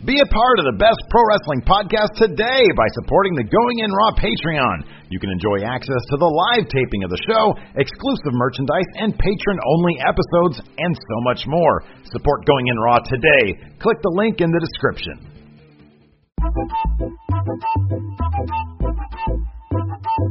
Be a part of the best pro wrestling podcast today by supporting the Going In Raw Patreon. You can enjoy access to the live taping of the show, exclusive merchandise, and patron only episodes, and so much more. Support Going In Raw today. Click the link in the description.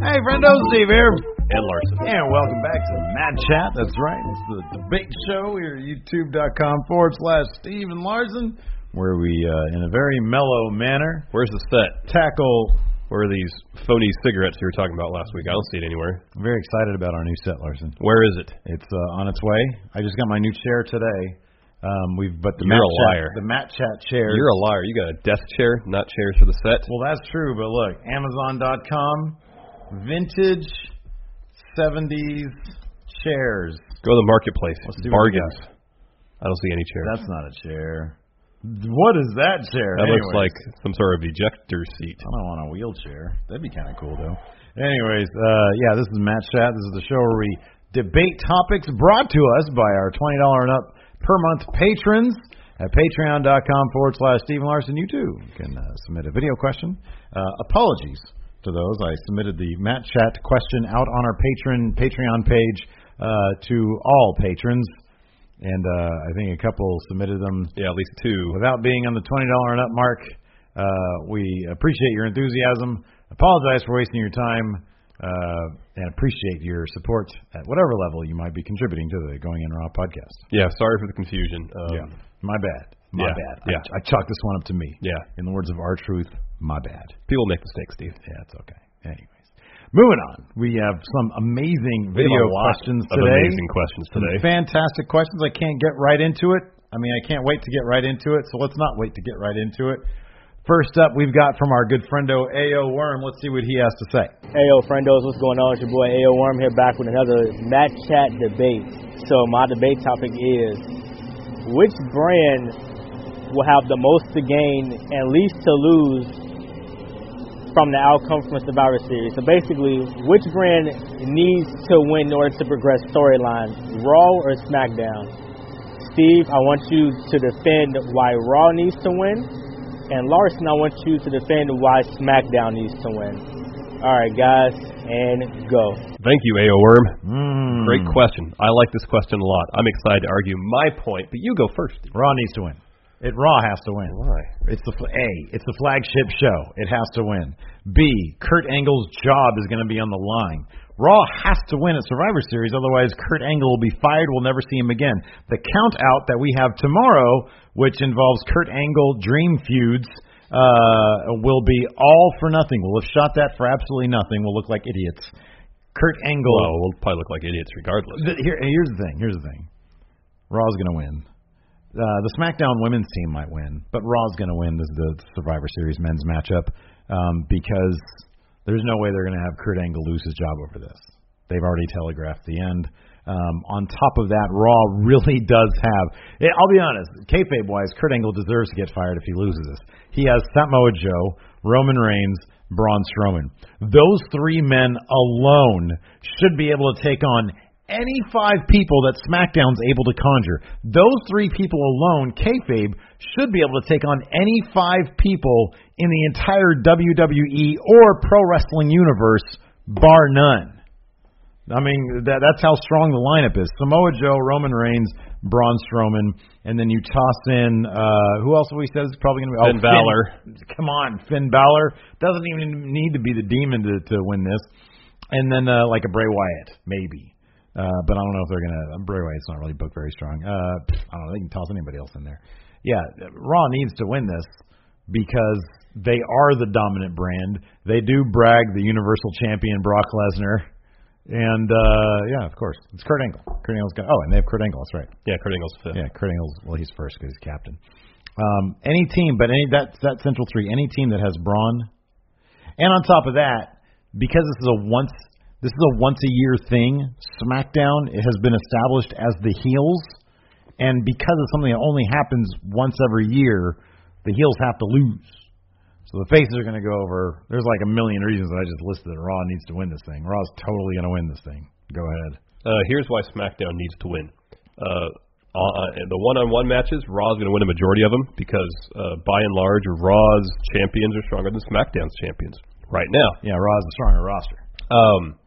Hey, friendo, Steve here. And Larson. And welcome back to Mat Chat. That's right. It's the debate show here at youtube.com forward slash Steven Larson where we, uh, in a very mellow manner, Where's the set? tackle. Where are these phony cigarettes you were talking about last week? I don't see it anywhere. I'm very excited about our new set, Larson. Where is it? It's uh, on its way. I just got my new chair today. Um, we've but the You're Matt a Chat- liar. the Mat Chat chair. You're a liar. You got a desk chair, not chairs for the set. well, that's true, but look, Amazon.com, vintage '70s chairs. Go to the marketplace. Let's see what Bargains. I don't see any chairs. That's not a chair. What is that chair? that looks like some sort of ejector seat. I don't want a wheelchair. That'd be kind of cool, though. Anyways, uh, yeah, this is Mat Chat. This is the show where we debate topics brought to us by our $20 and up per month patrons at patreon.com forward slash Stephen Larson. You too can uh, submit a video question. Uh, apologies to those. I submitted the Mat Chat question out on our patron Patreon page uh, to all patrons. And uh, I think a couple submitted them Yeah, at least two. without being on the twenty dollar and up mark. Uh, we appreciate your enthusiasm. Apologize for wasting your time, uh, and appreciate your support at whatever level you might be contributing to the Going In Raw podcast. Yeah, sorry for the confusion. Um, yeah, my bad. My yeah, bad. yeah. I, I chalk this one up to me. Yeah. In the words of R-Truth, my bad. People make mistakes, Steve. Yeah, it's okay. Anyways, moving on. We have some amazing We video questions of today. amazing questions Some today. fantastic questions. I can't get right into it. I mean, I can't wait to get right into it. So let's not wait to get right into it. First up, we've got from our good friendo Ao Worm. Let's see what he has to say. Hey yo, friendos, what's going on? It's your boy AO Worm here back with another Mat Chat debate. So my debate topic is which brand will have the most to gain and least to lose from the outcome from Survivor Series. So basically, which brand needs to win in order to progress storylines, Raw or SmackDown? Steve, I want you to defend why Raw needs to win, and Larson, I want you to defend why SmackDown needs to win. All right, guys, and go. Thank you, AO Worm. Mm. Great question. I like this question a lot. I'm excited to argue my point, but you go first. Raw needs to win. It Raw has to win. Why? It's the A. It's the flagship show. It has to win. B. Kurt Angle's job is going to be on the line. Raw has to win at Survivor Series, otherwise Kurt Angle will be fired. We'll never see him again. The count out that we have tomorrow, which involves Kurt Angle Dream feuds, uh, will be all for nothing. We'll have shot that for absolutely nothing. We'll look like idiots. Kurt Angle. Well, we'll probably look like idiots regardless. Th- Here, here's the thing. Here's the thing. Raw's going to win. Uh, the SmackDown Women's team might win, but Raw's going to win the, the Survivor Series men's matchup um, because there's no way they're going to have Kurt Angle lose his job over this. They've already telegraphed the end. Um, on top of that, Raw really does have. eh, I'll be honest, kayfabe wise, Kurt Angle deserves to get fired if he loses this. He has Samoa Joe, Roman Reigns, Braun Strowman. Those three men alone should be able to take on any five people that SmackDown's able to conjure. Those three people alone, kayfabe, should be able to take on any five people in the entire WWE or pro wrestling universe, bar none. I mean, that, that's how strong the lineup is. Samoa Joe, Roman Reigns, Braun Strowman, and then you toss in uh who else we said is probably going to be Finn Balor. Come on, Finn Balor doesn't even need to be the demon to to win this. And then uh like a Bray Wyatt, maybe. Uh but I don't know if they're gonna Bray Wyatt's not really booked very strong. Uh I don't know, they can toss anybody else in there. Yeah, Raw needs to win this because they are the dominant brand. They do brag the Universal Champion Brock Lesnar. And uh yeah, of course. It's Kurt Angle. Kurt Angle's got Oh, and they have Kurt Angle, that's right. Yeah, Kurt Angle's fifth. Yeah, Kurt Angle's well, he's first because he's captain. Um, any team, but any that that central three, any team that has Braun, and on top of that, because this is a once this is a once a year thing, SmackDown it has been established as the heels, and because it's something that only happens once every year, the heels have to lose. So the faces are going to go over. There's like a million reasons that I just listed that Raw needs to win this thing. Raw's totally going to win this thing. Go ahead. Uh, here's why SmackDown needs to win. Uh, uh, the one-on-one matches, Raw's going to win a majority of them because, uh, by and large, Raw's champions are stronger than SmackDown's champions right now. Yeah, Raw's a stronger roster. Um,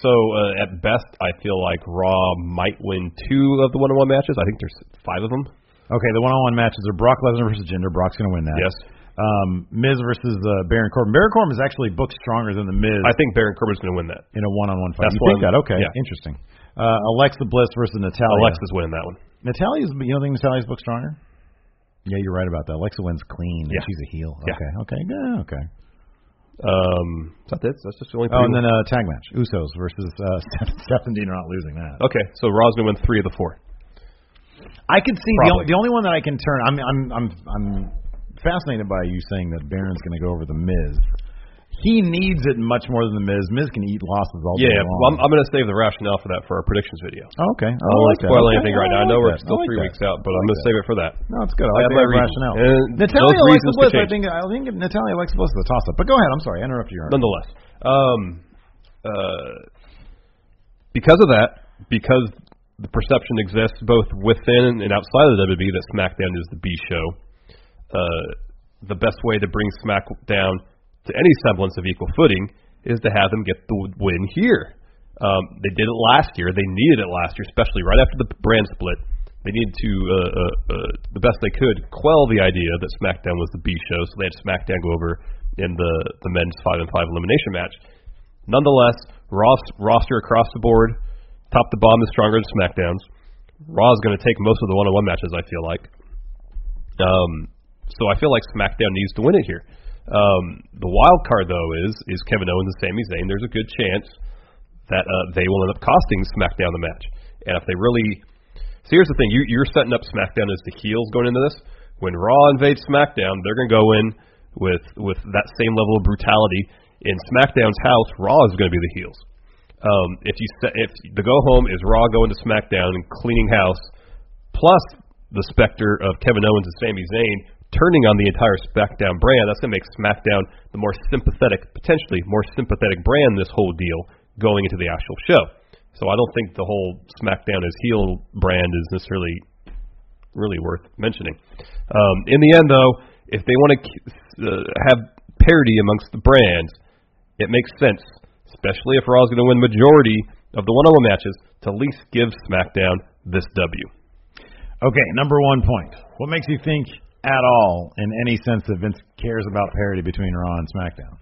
so uh, at best, I feel like Raw might win two of the one-on-one matches. I think there's five of them. Okay, the one-on-one matches are Brock Lesnar versus Jinder. Brock's going to win that. Yes. Um, Miz versus uh, Baron Corbin. Baron Corbin is actually booked stronger than the Miz I think Baron Corbin's going to win that. in a one-on-one fight. That's you think that? Okay, yeah. interesting. Uh, Alexa Bliss versus Natalya. Alexa's winning that one. Natalya's. You don't think Natalya's booked stronger? Yeah, you're right about that. Alexa wins clean. and Yeah. she's a heel. Yeah. Okay, okay, yeah, okay. Um, is that it? That's just the only. Oh, and then ones? uh, tag match: Usos versus uh, Dean are not losing that. okay, so Raw's to win three of the four. I can see the only, the only one that I can turn. I'm I'm I'm I'm fascinated by you saying that Baron's going to go over the Miz. He needs it much more than the Miz. Miz can eat losses all day Yeah, long. well, I'm, I'm going to save the rationale for that for our predictions video. Oh, okay. I I don't like to spoil Okay. anything right now. I know we're still three weeks out, but I'm going to save it for that. No, it's good. I like my rationale. And Natalya Alexa Bliss. I think I think Natalya Alexa Bliss is a toss up. But go ahead. I'm sorry. I interrupted you. Nonetheless, um, uh, because of that, because the perception exists both within and outside of the WWE that SmackDown is the B show, uh, the best way to bring SmackDown to any semblance of equal footing is to have them get the win here. Um, they did it last year. They needed it last year, especially right after the brand split. They needed to, uh, uh, uh, the best they could, quell the idea that SmackDown was the B show, so they had SmackDown go over in the the men's five and five elimination match. Nonetheless, Raw's roster across the board, top to bottom, is stronger than SmackDown's. Raw is going to take most of the one-on-one matches. I feel like. Um, so I feel like SmackDown needs to win it here. Um, the wild card though is is Kevin Owens and Sami Zayn. There's a good chance that uh, they will end up costing SmackDown the match. And if they really, so here's the thing: you, you're setting up SmackDown as the heels going into this. When Raw invades SmackDown, they're going to go in with with that same level of brutality. In SmackDown's house, Raw is going to be the heels. Um, if you set, if the go home is Raw going to SmackDown and cleaning house, plus the specter of Kevin Owens and Sami Zayn turning on the entire SmackDown brand, that's going to make SmackDown the more sympathetic, potentially more sympathetic brand this whole deal going into the actual show. So I don't think the whole SmackDown as heel brand is necessarily really worth mentioning. Um, in the end, though, if they want to uh, have parity amongst the brands, it makes sense, especially if Raw's going to win majority of the one-on-one matches, to at least give SmackDown this W. Okay, number one point. What makes you think at all, in any sense, that Vince cares about parity between Raw and SmackDown?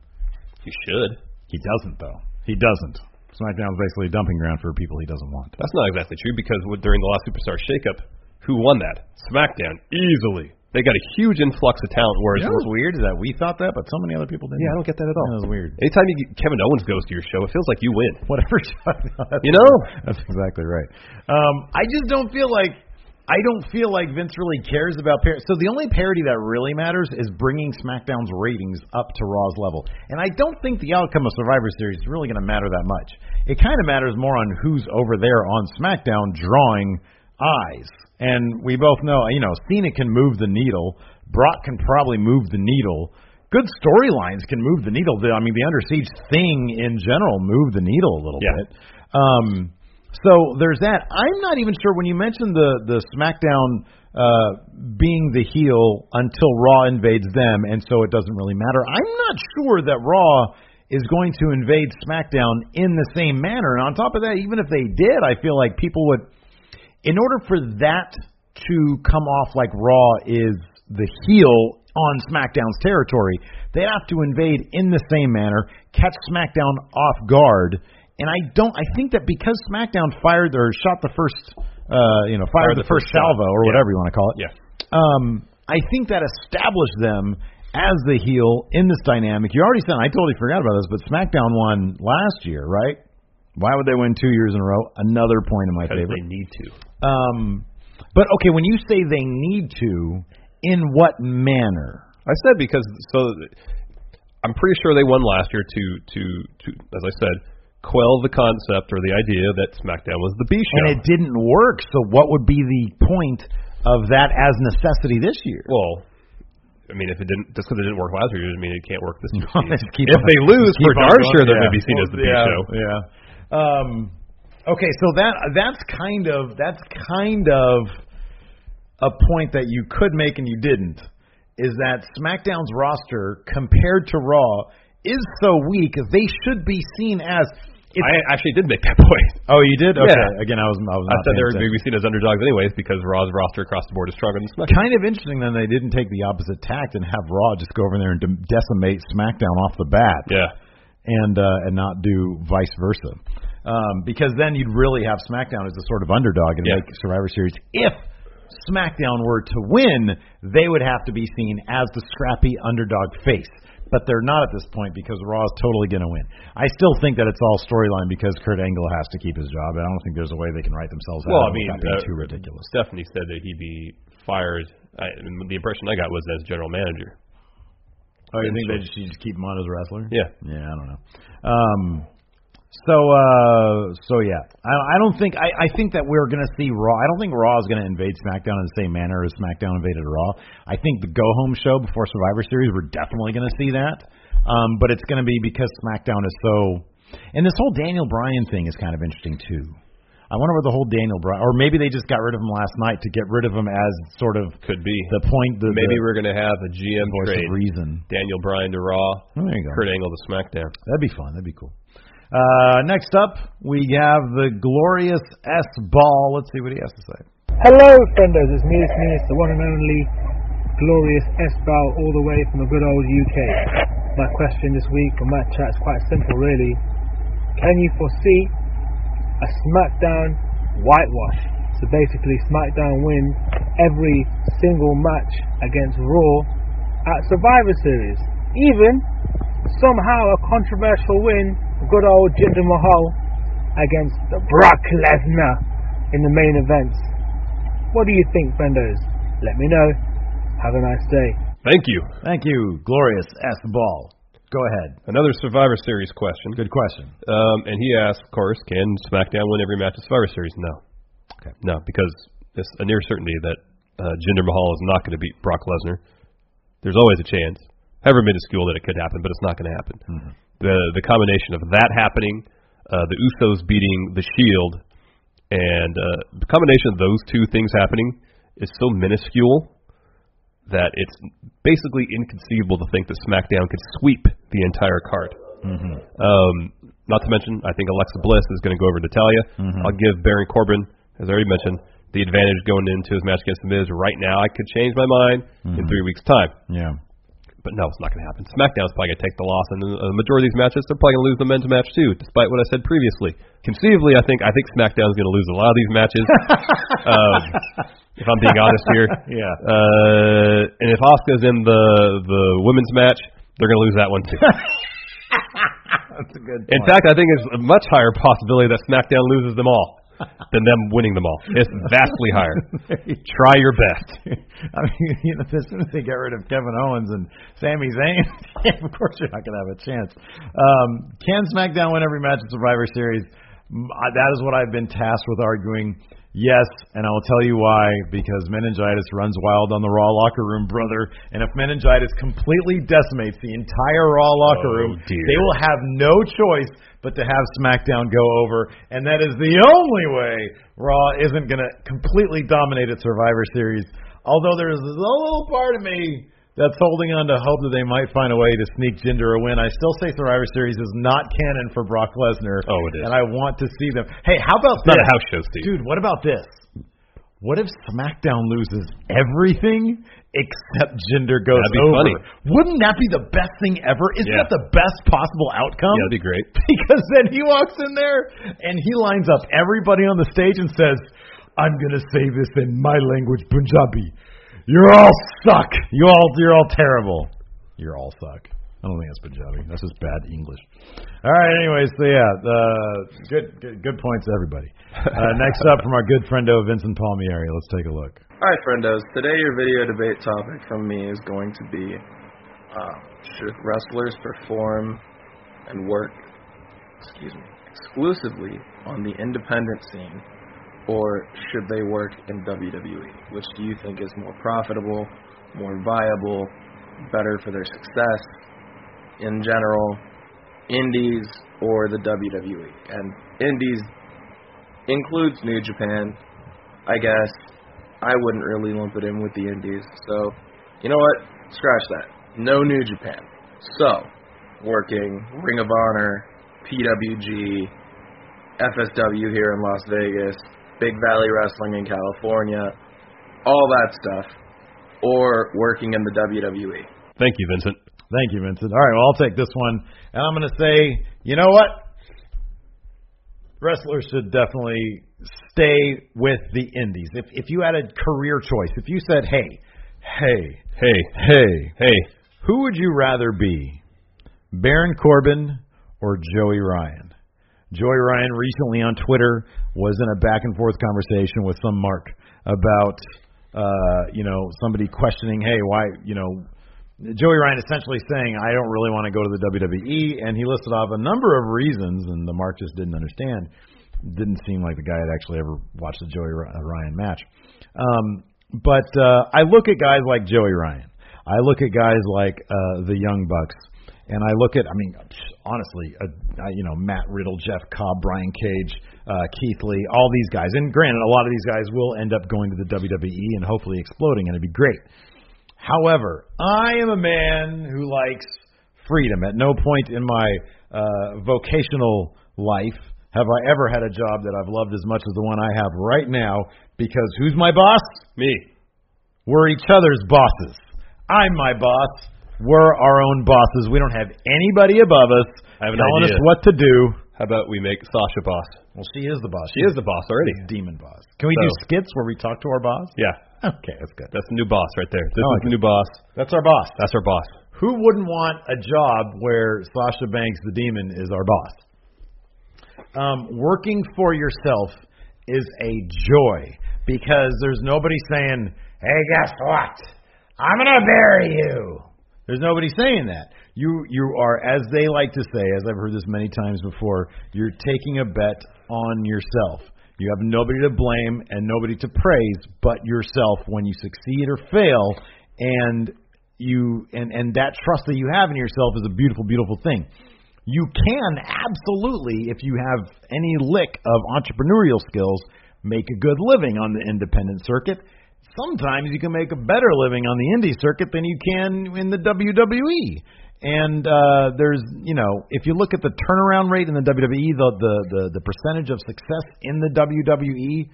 He should. He doesn't, though. He doesn't. SmackDown's basically a dumping ground for people he doesn't want. That's not exactly true because during the last Superstar shakeup, who won that? SmackDown easily. They got a huge influx of talent. Whereas You know what's weird is that we thought that, but so many other people didn't. Yeah, I don't get that at all. That was weird. anytime you get Kevin Owens goes to your show, it feels like you win. Whatever. You know? That's exactly right. Um, I just don't feel like I don't feel like Vince really cares about parity. So the only parity that really matters is bringing SmackDown's ratings up to Raw's level. And I don't think the outcome of Survivor Series is really going to matter that much. It kind of matters more on who's over there on SmackDown drawing eyes. And we both know, you know, Cena can move the needle. Brock can probably move the needle. Good storylines can move the needle. I mean, the Under Siege thing in general moved the needle a little Yeah. bit. Um, so there's that. I'm not even sure when you mentioned the the SmackDown uh, being the heel until Raw invades them, and so it doesn't really matter. I'm not sure that Raw is going to invade SmackDown in the same manner. And on top of that, even if they did, I feel like people would, in order for that to come off like Raw is the heel on SmackDown's territory, they have to invade in the same manner, catch SmackDown off guard. And I don't. I think that because SmackDown fired or shot the first, uh, you know, fired, Fired the, the first first salvo or Yeah. whatever you want to call it. Yeah. Um, I think that established them as the heel in this dynamic. You already said I totally forgot about this, but SmackDown won last year, right? Why would they win two years in a row? Another point in my Because favor. they need to. Um, but okay, when you say they need to, in what manner? I said because so I'm pretty sure they won last year to to to as I said quell the concept or the idea that SmackDown was the B show. And it didn't work. So what would be the point of that as necessity this year? well, I mean, if it didn't just because it didn't work last year, doesn't mean it can't work this year. If on- they lose, for darn going. sure they're Yeah. going to be seen as the B yeah, show. Yeah. Um, okay, so that that's kind of that's kind of a point that you could make and you didn't. Is that SmackDown's roster compared to Raw is so weak they should be seen as. It's, I actually did make that point. oh, you did? Okay. Yeah. Again, I was. I was. I not said they paying were going to be seen as underdogs anyways because Raw's roster across the board is stronger than SmackDown. kind of interesting then they didn't take the opposite tact and have Raw just go over there and decimate SmackDown off the bat. Yeah. and uh, and not do vice versa. Um, because then you'd really have SmackDown as a sort of underdog and Yeah. make Survivor Series. If SmackDown were to win, they would have to be seen as the scrappy underdog face. But they're not at this point because Raw is totally going to win. I still think that it's all storyline because Kurt Angle has to keep his job. And I don't think there's a way they can write themselves Well, out I mean, uh, too ridiculous. Stephanie said that he'd be fired. I, the impression I got was as general manager. Oh, you think they just, you just keep him on as a wrestler? Yeah. Yeah, I don't know. Um, so, uh, so yeah, I, I don't think I, I think that we're going to see Raw. I don't think Raw is going to invade SmackDown in the same manner as SmackDown invaded Raw. I think the Go Home show before Survivor Series, we're definitely going to see that. Um, but it's going to be because SmackDown is so, and this whole Daniel Bryan thing is kind of interesting too. I wonder where the whole Daniel Bryan, or maybe they just got rid of him last night to get rid of him as sort of Could be. the point. The, Maybe the we're going to have a GM voice trade. of reason. Daniel Bryan to Raw, Oh, there you go. Kurt Angle to SmackDown. That'd be fun. That'd be cool. Uh, next up, we have the glorious S Ball. Let's see what he has to say. Hello, friendos. It's me, it's me, it's the one and only glorious S Ball, all the way from the good old UK. My question this week on my chat is quite simple, really. Can you foresee a SmackDown whitewash? So basically, SmackDown wins every single match against Raw at Survivor Series. Even somehow a controversial win, good old Jinder Mahal against Brock Lesnar in the main events. What do you think, friendos? Let me know. Have a nice day. Thank you. Thank you, glorious S Ball. Go ahead. Another Survivor Series question. Good question. Um, and he asked, of course, can SmackDown win every match of Survivor Series? No. Okay. No, because it's a near certainty that uh, Jinder Mahal is not going to beat Brock Lesnar. There's always a chance, however minuscule that it could happen, but it's not going to happen. The the combination of that happening, uh, the Usos beating the Shield, and uh, the combination of those two things happening is so minuscule that it's basically inconceivable to think that SmackDown could sweep the entire card. Um, not to mention, I think Alexa Bliss is going to go over Natalya. I'll give Baron Corbin, as I already mentioned, the advantage going into his match against The Miz. Right now, I could change my mind in three weeks' time. Yeah. But no, it's not going to happen. SmackDown's probably going to take the loss, and the the majority of these matches, they're probably going to lose the men's match too, despite what I said previously. Conceivably, I think I think SmackDown's going to lose a lot of these matches. um, if I'm being honest here, Yeah. uh, and if Asuka's in the the women's match, they're going to lose that one too. That's a good. In fact, I think it's a much higher possibility that SmackDown loses them all than them winning them all. It's vastly higher. Try your best. I mean, you know, as soon as they get rid of Kevin Owens and Sami Zayn, of course you're not going to have a chance. Um, can SmackDown win every match in Survivor Series? That is what I've been tasked with arguing. Yes, and I will tell you why. Because meningitis runs wild on the Raw locker room, brother. And if meningitis completely decimates the entire Raw locker Oh, room, dear. they will have no choice but to have SmackDown go over, and that is the only way Raw isn't going to completely dominate at Survivor Series. Although there's a little part of me that's holding on to hope that they might find a way to sneak Jinder a win. I still say Survivor Series is not canon for Brock Lesnar. Oh, it is. And I want to see them. Hey, how about It's not a house show, Steve. Dude, what about this? What if SmackDown loses everything except Jinder goes That'd be over? funny. Wouldn't that be the best thing ever? Isn't Yeah. that the best possible outcome? Yeah, that'd be great. because then he walks in there and he lines up everybody on the stage and says, "I'm gonna say this in my language, Punjabi. You're all suck. You all, you're all terrible. You're all suck." I don't think that's Punjabi. That's just bad English. All right. Anyways, so yeah, uh, good, good, good points, everybody. Uh, next up from our good friend Vincent Palmieri. Let's take a look. All right, friendos. Today, your video debate topic from me is going to be: uh, Should wrestlers perform and work, excuse me, exclusively on the independent scene, or should they work in WWE? Which do you think is more profitable, more viable, better for their success in general? Indies or the WWE? And Indies includes New Japan, I guess. I wouldn't really lump it in with the Indies. So, you know what? Scratch that. No New Japan. So, working Ring of Honor, PWG, FSW here in Las Vegas, Big Valley Wrestling in California, all that stuff, or working in the. WWE. Thank you, Vincent. Thank you, Vincent. All right, well, I'll take this one, and I'm going to say, you know what? Wrestlers should definitely stay with the indies. If if you had a career choice, if you said, "Hey, hey, Hey, hey, hey, who would you rather be, Baron Corbin or Joey Ryan?" Joey Ryan recently on Twitter was in a back and forth conversation with some mark about uh, you know, somebody questioning, "Hey, why, you know, Joey Ryan essentially saying, I don't really want to go to the WWE, and he listed off a number of reasons, and the Mark just didn't understand. Didn't seem like the guy had actually ever watched a Joey Ryan match. Um, but uh, I look at guys like Joey Ryan. I look at guys like uh, the Young Bucks, and I look at, I mean, honestly, uh, uh, you know, Matt Riddle, Jeff Cobb, Brian Cage, uh, Keith Lee, all these guys. And granted, a lot of these guys will end up going to the WWE and hopefully exploding, and it'd be great. However, I am a man who likes freedom. At no point in my uh, vocational life have I ever had a job that I've loved as much as the one I have right now because who's my boss? me. We're each other's bosses. I'm my boss. We're our own bosses. We don't have anybody above us I have an telling idea. us what to do. How about we make Sasha boss? Well, she is the boss. She is the boss already. Demon boss. Can we So- do skits where we talk to our boss? Yeah, Okay, that's good. that's the new boss right there. This I is the new boss. That's our boss. That's our boss. Who wouldn't want a job where Sasha Banks, the demon, is our boss? Um, working for yourself is a joy because there's nobody saying, "Hey, guess what? I'm gonna bury you." There's nobody saying that. You you are, as they like to say, as I've heard this many times before, you're taking a bet on yourself. You have nobody to blame and nobody to praise but yourself when you succeed or fail, and you and and that trust that you have in yourself is a beautiful, beautiful thing. You can absolutely, if you have any lick of entrepreneurial skills, make a good living on the independent circuit. Sometimes you can make a better living on the indie circuit than you can in the WWE. And uh, there's, you know, if you look at the turnaround rate in the WWE, the the the, the percentage of success in the WWE,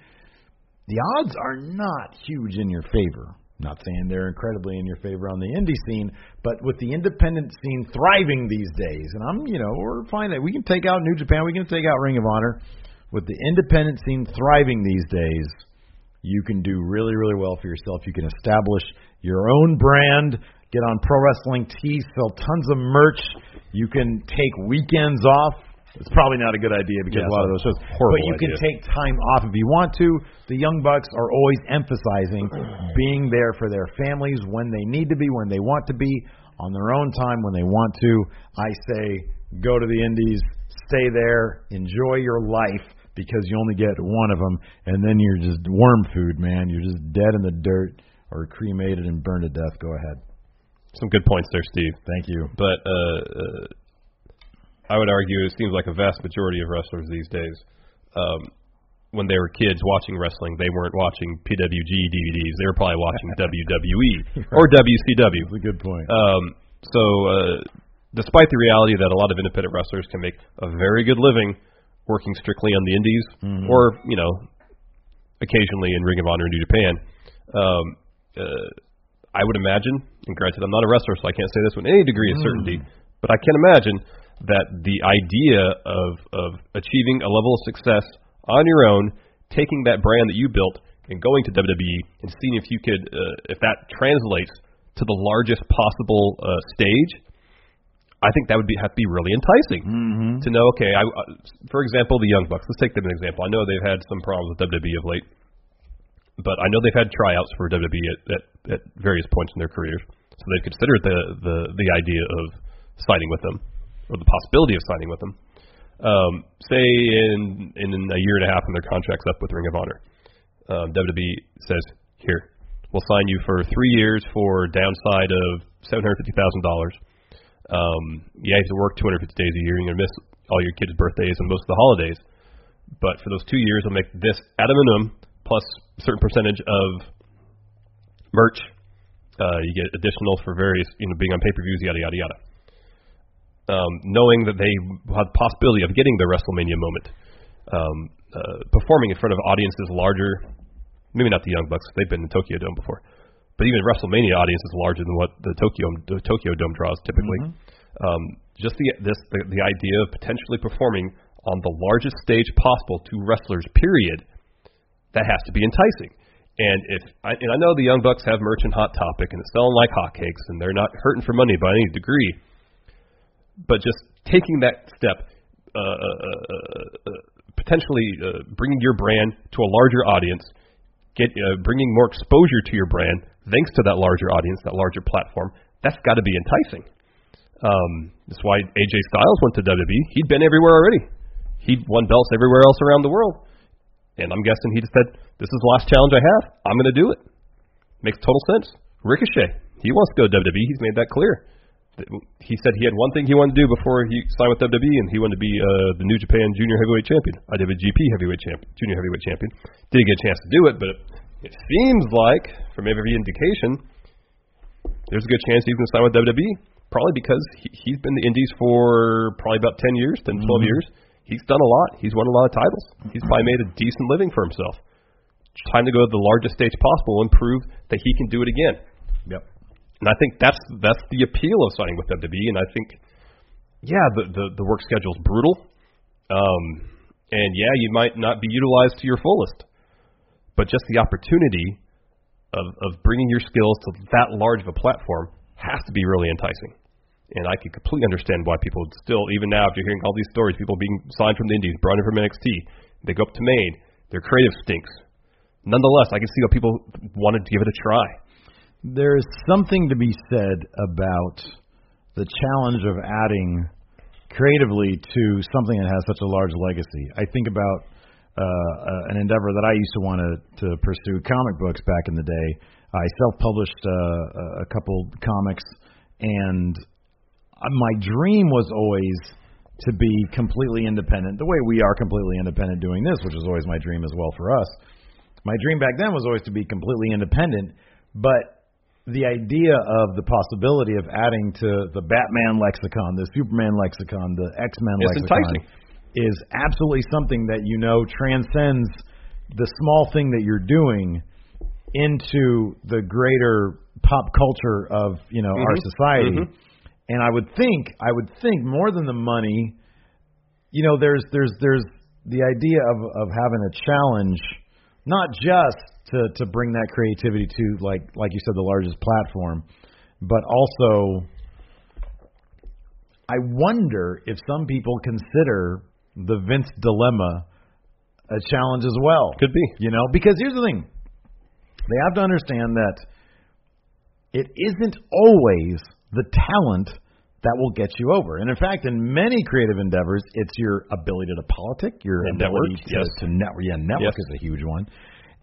the odds are not huge in your favor. Not saying they're incredibly in your favor on the indie scene, but with the independent scene thriving these days, and I'm, you know, we're fine that we can take out New Japan, we can take out Ring of Honor. With the independent scene thriving these days, you can do really, really well for yourself. You can establish your own brand, get on Pro Wrestling Tees, sell tons of merch. You can take weekends off. It's probably not a good idea because Yeah, a lot of those shows. horrible but you can take time off if you want to. The Young Bucks are always emphasizing being there for their families when they need to be, when they want to be, on their own time when they want to. I say go to the Indies, stay there, enjoy your life because you only get one of them, and then you're just worm food, man. You're just dead in the dirt or cremated and burned to death. Go ahead. Some good points there, Steve. Thank you. But uh, uh, I would argue it seems like a vast majority of wrestlers these days um, when they were kids watching wrestling, they weren't watching PWG DVDs. They were probably watching WWE or WCW. That's a good point. Um, so, uh, despite the reality that a lot of independent wrestlers can make a very good living working strictly on the indies, or you know, occasionally in Ring of Honor and New Japan, um, uh, I would imagine. And granted, I'm not a wrestler, so I can't say this with any degree of certainty, but I can imagine that the idea of of achieving a level of success on your own, taking that brand that you built and going to WWE and seeing if you could, uh, if that translates to the largest possible uh, stage, I think that would be have to be really enticing Mm-hmm. to know. Okay, I, uh, for example, the Young Bucks. Let's take them an example. I know they've had some problems with WWE of late, but I know they've had tryouts for WWE at, at, at various points in their careers, so they've considered the the the idea of signing with them or the possibility of signing with them. Um, say in in a year and a half when their contract's up with Ring of Honor, um, WWE says, "Here, we'll sign you for three years for downside of seven hundred fifty thousand dollars. Um, yeah, you have to work 250 days a year. You're gonna miss all your kids' birthdays and most of the holidays. But for those two years, we'll make this at a minimum plus a certain percentage of merch. Uh, you get additional for various, you know, being on pay-per-views, yada yada yada. Um, knowing that they have the possibility of getting the WrestleMania moment, um, uh, performing in front of audiences larger, maybe not the Young Bucks, they've been in Tokyo Dome before, but even WrestleMania audiences larger than what the Tokyo the Tokyo Dome draws typically. Um, just the this the, the idea of potentially performing on the largest stage possible to wrestlers, period, that has to be enticing. And if I, and I know the Young Bucks have merch and Hot Topic and it's selling like hotcakes, and they're not hurting for money by any degree, but just taking that step, uh, uh, uh, uh, potentially uh, bringing your brand to a larger audience, get uh, bringing more exposure to your brand thanks to that larger audience, that larger platform. That's got to be enticing. Um, that's why AJ Styles went to WWE. He'd been everywhere already. He'd won belts everywhere else around the world. And I'm guessing he just said, "This is the last challenge I have. I'm going to do it." Makes total sense. Ricochet, he wants to go to WWE. He's made that clear. He said he had one thing he wanted to do before he signed with WWE, and he wanted to be uh, the New Japan Junior Heavyweight Champion, IWGP Heavyweight Champion, Junior Heavyweight Champion. Didn't get a chance to do it, but it seems like, from every indication, there's a good chance he's going to sign with WWE. Probably because he, he's been in the Indies for probably about 10 years, 10 to 12 years. He's done a lot. He's won a lot of titles. He's probably made a decent living for himself. It's time to go to the largest stage possible and prove that he can do it again. Yep. And I think that's that's the appeal of signing with WWE. And I think, yeah, the the, the work schedule is brutal, um, and yeah, you might not be utilized to your fullest, but just the opportunity of of bringing your skills to that large of a platform has to be really enticing. And I can completely understand why people still, even now, after hearing all these stories, people being signed from the Indies, brought in from NXT, they go up to main, their creative stinks. Nonetheless, I can see how people wanted to give it a try. There is something to be said about the challenge of adding creatively to something that has such a large legacy. I think about uh, uh, an endeavor that I used to want to, to pursue comic books back in the day. I self-published uh, a couple comics, and Uh, my dream was always to be completely independent, the way we are completely independent doing this, which was always my dream as well for us. My dream back then was always to be completely independent, but the idea of the possibility of adding to the Batman lexicon, the Superman lexicon, the X Men lexicon enticing. is absolutely something that you know transcends the small thing that you're doing into the greater pop culture of you know mm-hmm. our society. Mm-hmm. And I would think, I would think more than the money, you know, there's there's there's the idea of of having a challenge, not just to to bring that creativity to like like you said the largest platform, but also I wonder if some people consider the Vince dilemma a challenge as well. Could be. You know, because here's the thing. They have to understand that it isn't always the talent that will get you over. And in fact, in many creative endeavors, it's your ability to politic, your And ability network, to, yes. to network. Yeah, network Yes. is a huge one.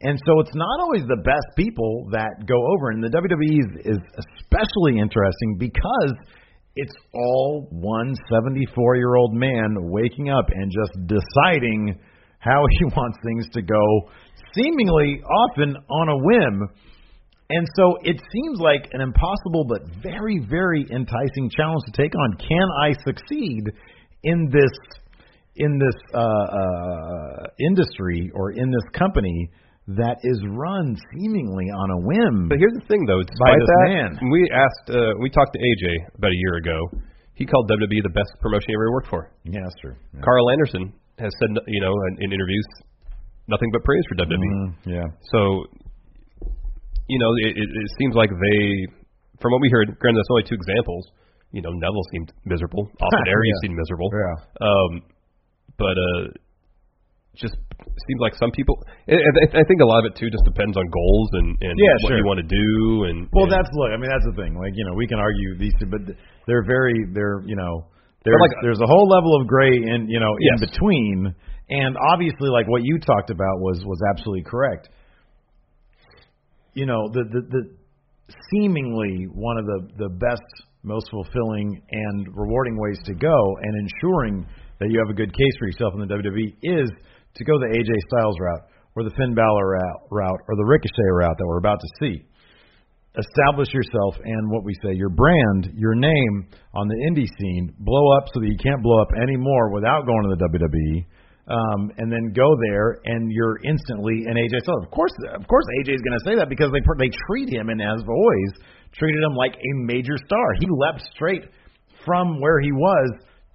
And so it's not always the best people that go over. And the WWE is, is especially interesting because it's all one 74 year old man waking up and just deciding how he wants things to go, seemingly often on a whim. And so it seems like an impossible but very, very enticing challenge to take on. Can I succeed in this in this uh, uh, industry or in this company that is run seemingly on a whim? But here's the thing, though. Despite by this that, man. we asked, uh, we talked to AJ about a year ago. He called WWE the best promotion he ever worked for. Yeah, that's true. Yeah. Karl Anderson has said, you know, in, in interviews, nothing but praise for WWE. Mhm, yeah. So, you know, it, it, it seems like they, from what we heard, granted that's only two examples. You know, Neville seemed miserable. Austin Aries Yeah. seemed miserable. Yeah. Um, but uh, just seems like some people. I, I I think a lot of it too just depends on goals and and Yeah, what sure. you want to do and. Well, and- that's look. I mean, that's the thing. Like, you know, we can argue these two, but they're very, they're, you know, there's like- there's a whole level of gray in, you know, in Yes. between. And obviously, like what you talked about was was absolutely correct. You know, the the, the seemingly one of the the best, most fulfilling and rewarding ways to go, and ensuring that you have a good case for yourself in the WWE is to go the AJ Styles route, or the Finn Balor route, route or the Ricochet route that we're about to see establish yourself and what we say your brand, your name on the indie scene, blow up so that you can't blow up anymore without going to the WWE. Um, and then go there, and you're instantly an AJ Styles. Of course, of course, AJ is going to say that because they they treat him and has always treated him like a major star. He leapt straight from where he was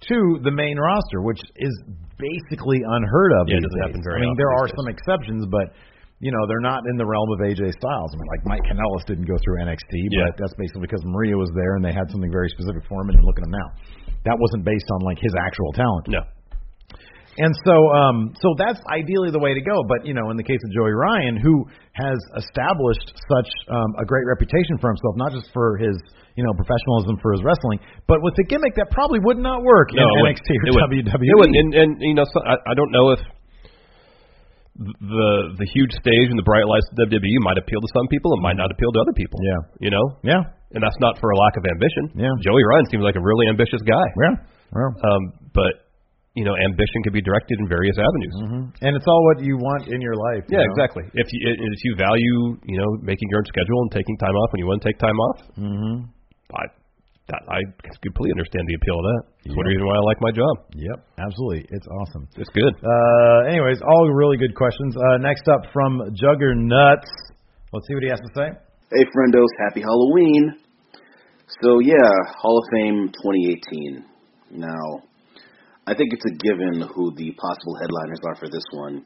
to the main roster, which is basically unheard of. Yeah, it these doesn't days. happen very I mean, there are days. some exceptions, but you know they're not in the realm of AJ Styles. I mean, like Mike Kanellis didn't go through NXT, Yeah. but that's basically because Maria was there and they had something very specific for him. And look at him now. That wasn't based on like his actual talent. no. And so, um, so that's ideally the way to go. But you know, in the case of Joey Ryan, who has established such um, a great reputation for himself, not just for his you know professionalism for his wrestling, but with the gimmick that probably would not work No, in it. NXT or It. WWE. It wouldn't. And, and you know, so, I, I don't know if the the huge stage and the bright lights of WWE might appeal to some people. It might not appeal to other people. Yeah. You know, yeah, and that's not for a lack of ambition. Yeah. Joey Ryan seems like a really ambitious guy. yeah, well, Um, but you know, ambition can be directed in various avenues. and it's all what you want in your life. you Yeah, know? exactly. If you if you value, you know, making your own schedule and taking time off when you want to take time off, Mm-hmm. I that I completely understand the appeal of that. It's one reason why I like my job. Yep, absolutely, it's awesome. It's good. Uh, anyways, all really good questions. Uh, next up from Juggernuts. Let's see what he has to say. Hey, friendos, happy Halloween. So, yeah, Hall of Fame 2018. Now, I think it's a given who the possible headliners are for this one.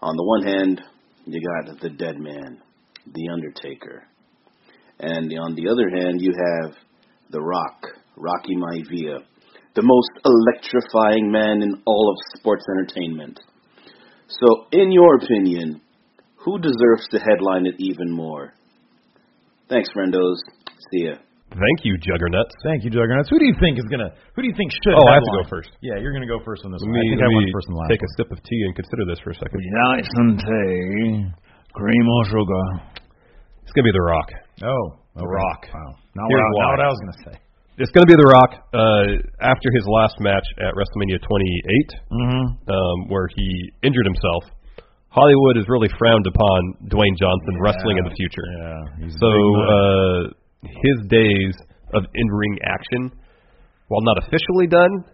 On the one hand, you got The Dead Man, The Undertaker. And on the other hand, you have The Rock, Rocky Maivia, the most electrifying man in all of sports entertainment. So, in your opinion, who deserves to headline it even more? Thanks, friendos. See ya. Thank you, Juggernuts. Thank you, Juggernuts. Who do you think is gonna? Who do you think should? Oh, I have to go first. Yeah, you're gonna go first on this Let one. me, I think I went me first in the last. take a sip of tea and consider this for a second. Nice and tea, cream or sugar. It's gonna be The Rock. Oh, The Rock. Wow. Not Here's what, I, why. not what I was gonna say. It's gonna be The Rock. Uh, after his last match at WrestleMania 28, Mm-hmm. um, where he injured himself, Hollywood has really frowned upon Dwayne Johnson wrestling in the future. Yeah. He's a So big uh, his days of in-ring action, while not officially done,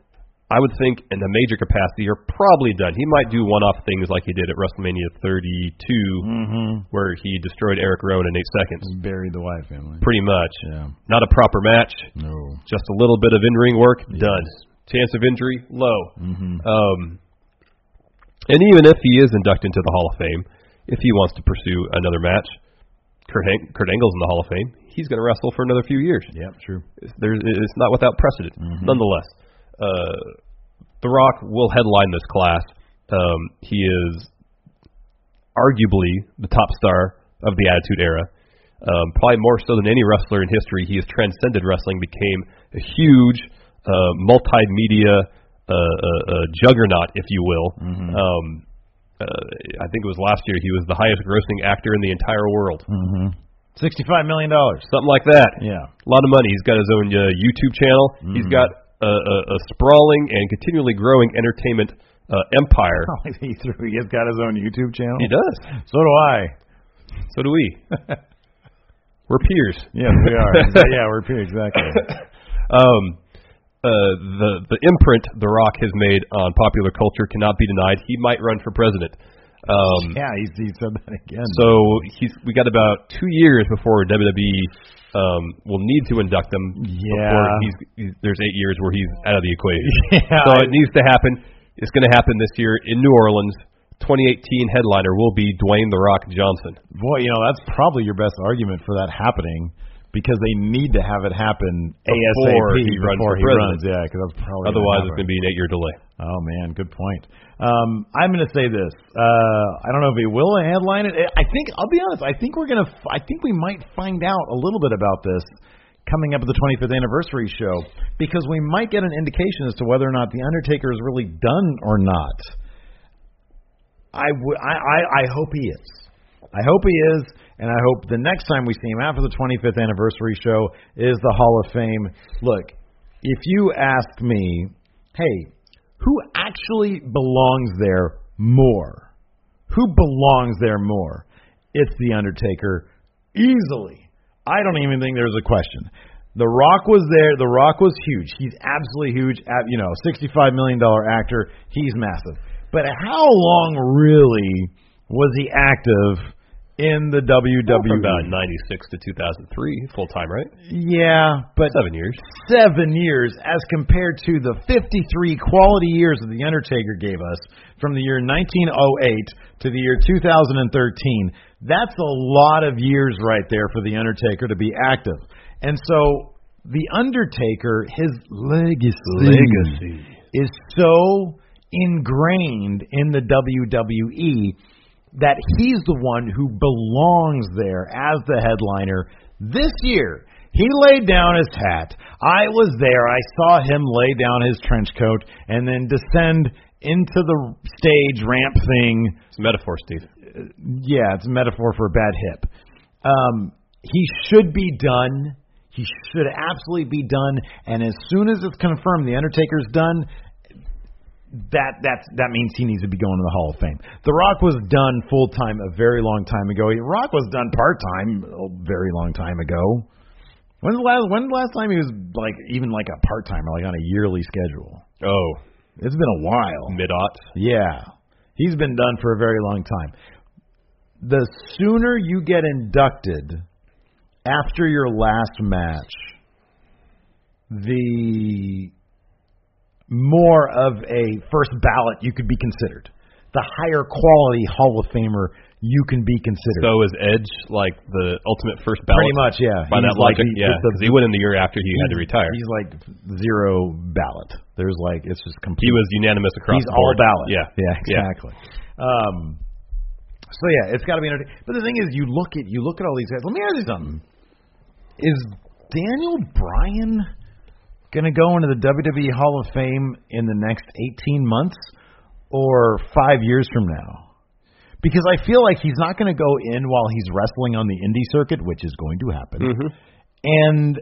I would think in a major capacity are probably done. He might do one-off things like he did at WrestleMania 32, mm-hmm. where he destroyed Erick Rowan in eight seconds. buried the Wyatt family. Pretty much. Yeah. Not a proper match, No. just a little bit of in-ring work, done. Chance of injury, low. Mm-hmm. Um, and even if he is inducted into the Hall of Fame, if he wants to pursue another match, Kurt, Kurt Angle's in the Hall of Fame. He's going to wrestle for another few years. Yeah, True. It's, there's, it's not without precedent. Nonetheless, uh, The Rock will headline this class. Um, he is arguably the top star of the Attitude Era. Um, probably more so than any wrestler in history, he has transcended wrestling, became a huge uh, multimedia uh, uh, uh, juggernaut, if you will. Um, uh, I think it was last year he was the highest grossing actor in the entire world, Mm-hmm. Sixty-five million dollars. something like that. Yeah. A lot of money. He's got his own uh, YouTube channel. He's got a, a, a sprawling and continually growing entertainment uh, Empire. he threw. He's got his own YouTube channel. He does. So do I. So do we. We're peers. Yes, we are. yeah, we're peer exactly. Um, uh, the the imprint The Rock has made on popular culture cannot be denied. He might run for president. Um, yeah, he, he said that again. So he's we got about two years before WWE um, will need to induct him. Yeah. He's, he's there's eight years where he's out of the equation. Yeah, so it needs to happen. It's going to happen this year in New Orleans. 2018 headliner will be Dwayne the Rock Johnson. Boy, you know that's probably your best argument for that happening because they need to have it happen Before ASAP he runs before for he runs. Yeah, because that's probably Otherwise, it's going to be an eight year delay. Oh man, good point. Um, I'm going to say this. Uh, I don't know if he will headline it. I think I'll be honest. I think we're going to. I think we might find out a little bit about this coming up at the 25th anniversary show because we might get an indication as to whether or not the Undertaker is really done or not. I would. I, I I hope he is. I hope he is, and I hope the next time we see him after the 25th anniversary show is the Hall of Fame. Look, if you ask me, hey, who actually belongs there more? Who belongs there more? It's the Undertaker, easily. I don't even think there's a question. The Rock was there. The Rock was huge. He's absolutely huge. At, You know, $65 million actor. He's massive. But how long really was he active in the WWE? From about 96 to 2003, full time, right? Yeah, but Seven years. seven years as compared to the 53 quality years that The Undertaker gave us from the year 1908 to the year 2013. That's a lot of years right there for The Undertaker to be active. And so The Undertaker, his legacy, is so ingrained in the WWE that he's the one who belongs there as the headliner this year. He laid down his hat. I was there. I saw him lay down his trench coat and then descend into the stage ramp thing. It's a metaphor, Steve. Yeah, it's a metaphor for a bad hip. Um, he should be done. He should absolutely be done. And as soon as it's confirmed the Undertaker's done, that that that means he needs to be going to the Hall of Fame. The Rock was done full time a very long time ago. The Rock was done part time a very long time ago. When's the last when's the last time he was like even like a part timer, like on a yearly schedule? Oh, It's been a while. mid aughts. Yeah. He's been done for a very long time. The sooner you get inducted after your last match, the more of a first ballot you could be considered. The higher quality Hall of Famer you can be considered. So is Edge like the ultimate first ballot? Pretty much, yeah. By He's that like logic, yeah. 'cause he went in the year after he had to retire. He's like zero ballot. There's like it's just complete. He was unanimous across He's the all board. ballot. Yeah, yeah, Yeah. exactly. Um, so yeah, it's got to be entertaining. But the thing is, you look at you look at all these guys. Let me ask you something: Is Daniel Bryan going to go into the WWE Hall of Fame in the next 18 months or five years from now? Because I feel like he's not going to go in while he's wrestling on the indie circuit, which is going to happen. Mm-hmm. And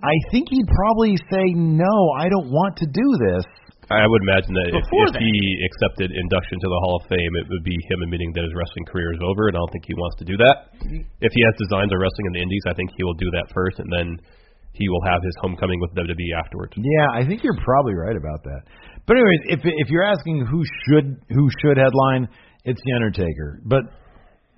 I think he'd probably say, "No, I don't want to do this." I would imagine that if, if he accepted induction to the Hall of Fame, it would be him admitting that his wrestling career is over, and I don't think he wants to do that. If he has designs of wrestling in the Indies, I think he will do that first, and then he will have his homecoming with WWE afterwards. Yeah, I think you're probably right about that. But anyways, if if you're asking who should who should headline, it's the Undertaker. But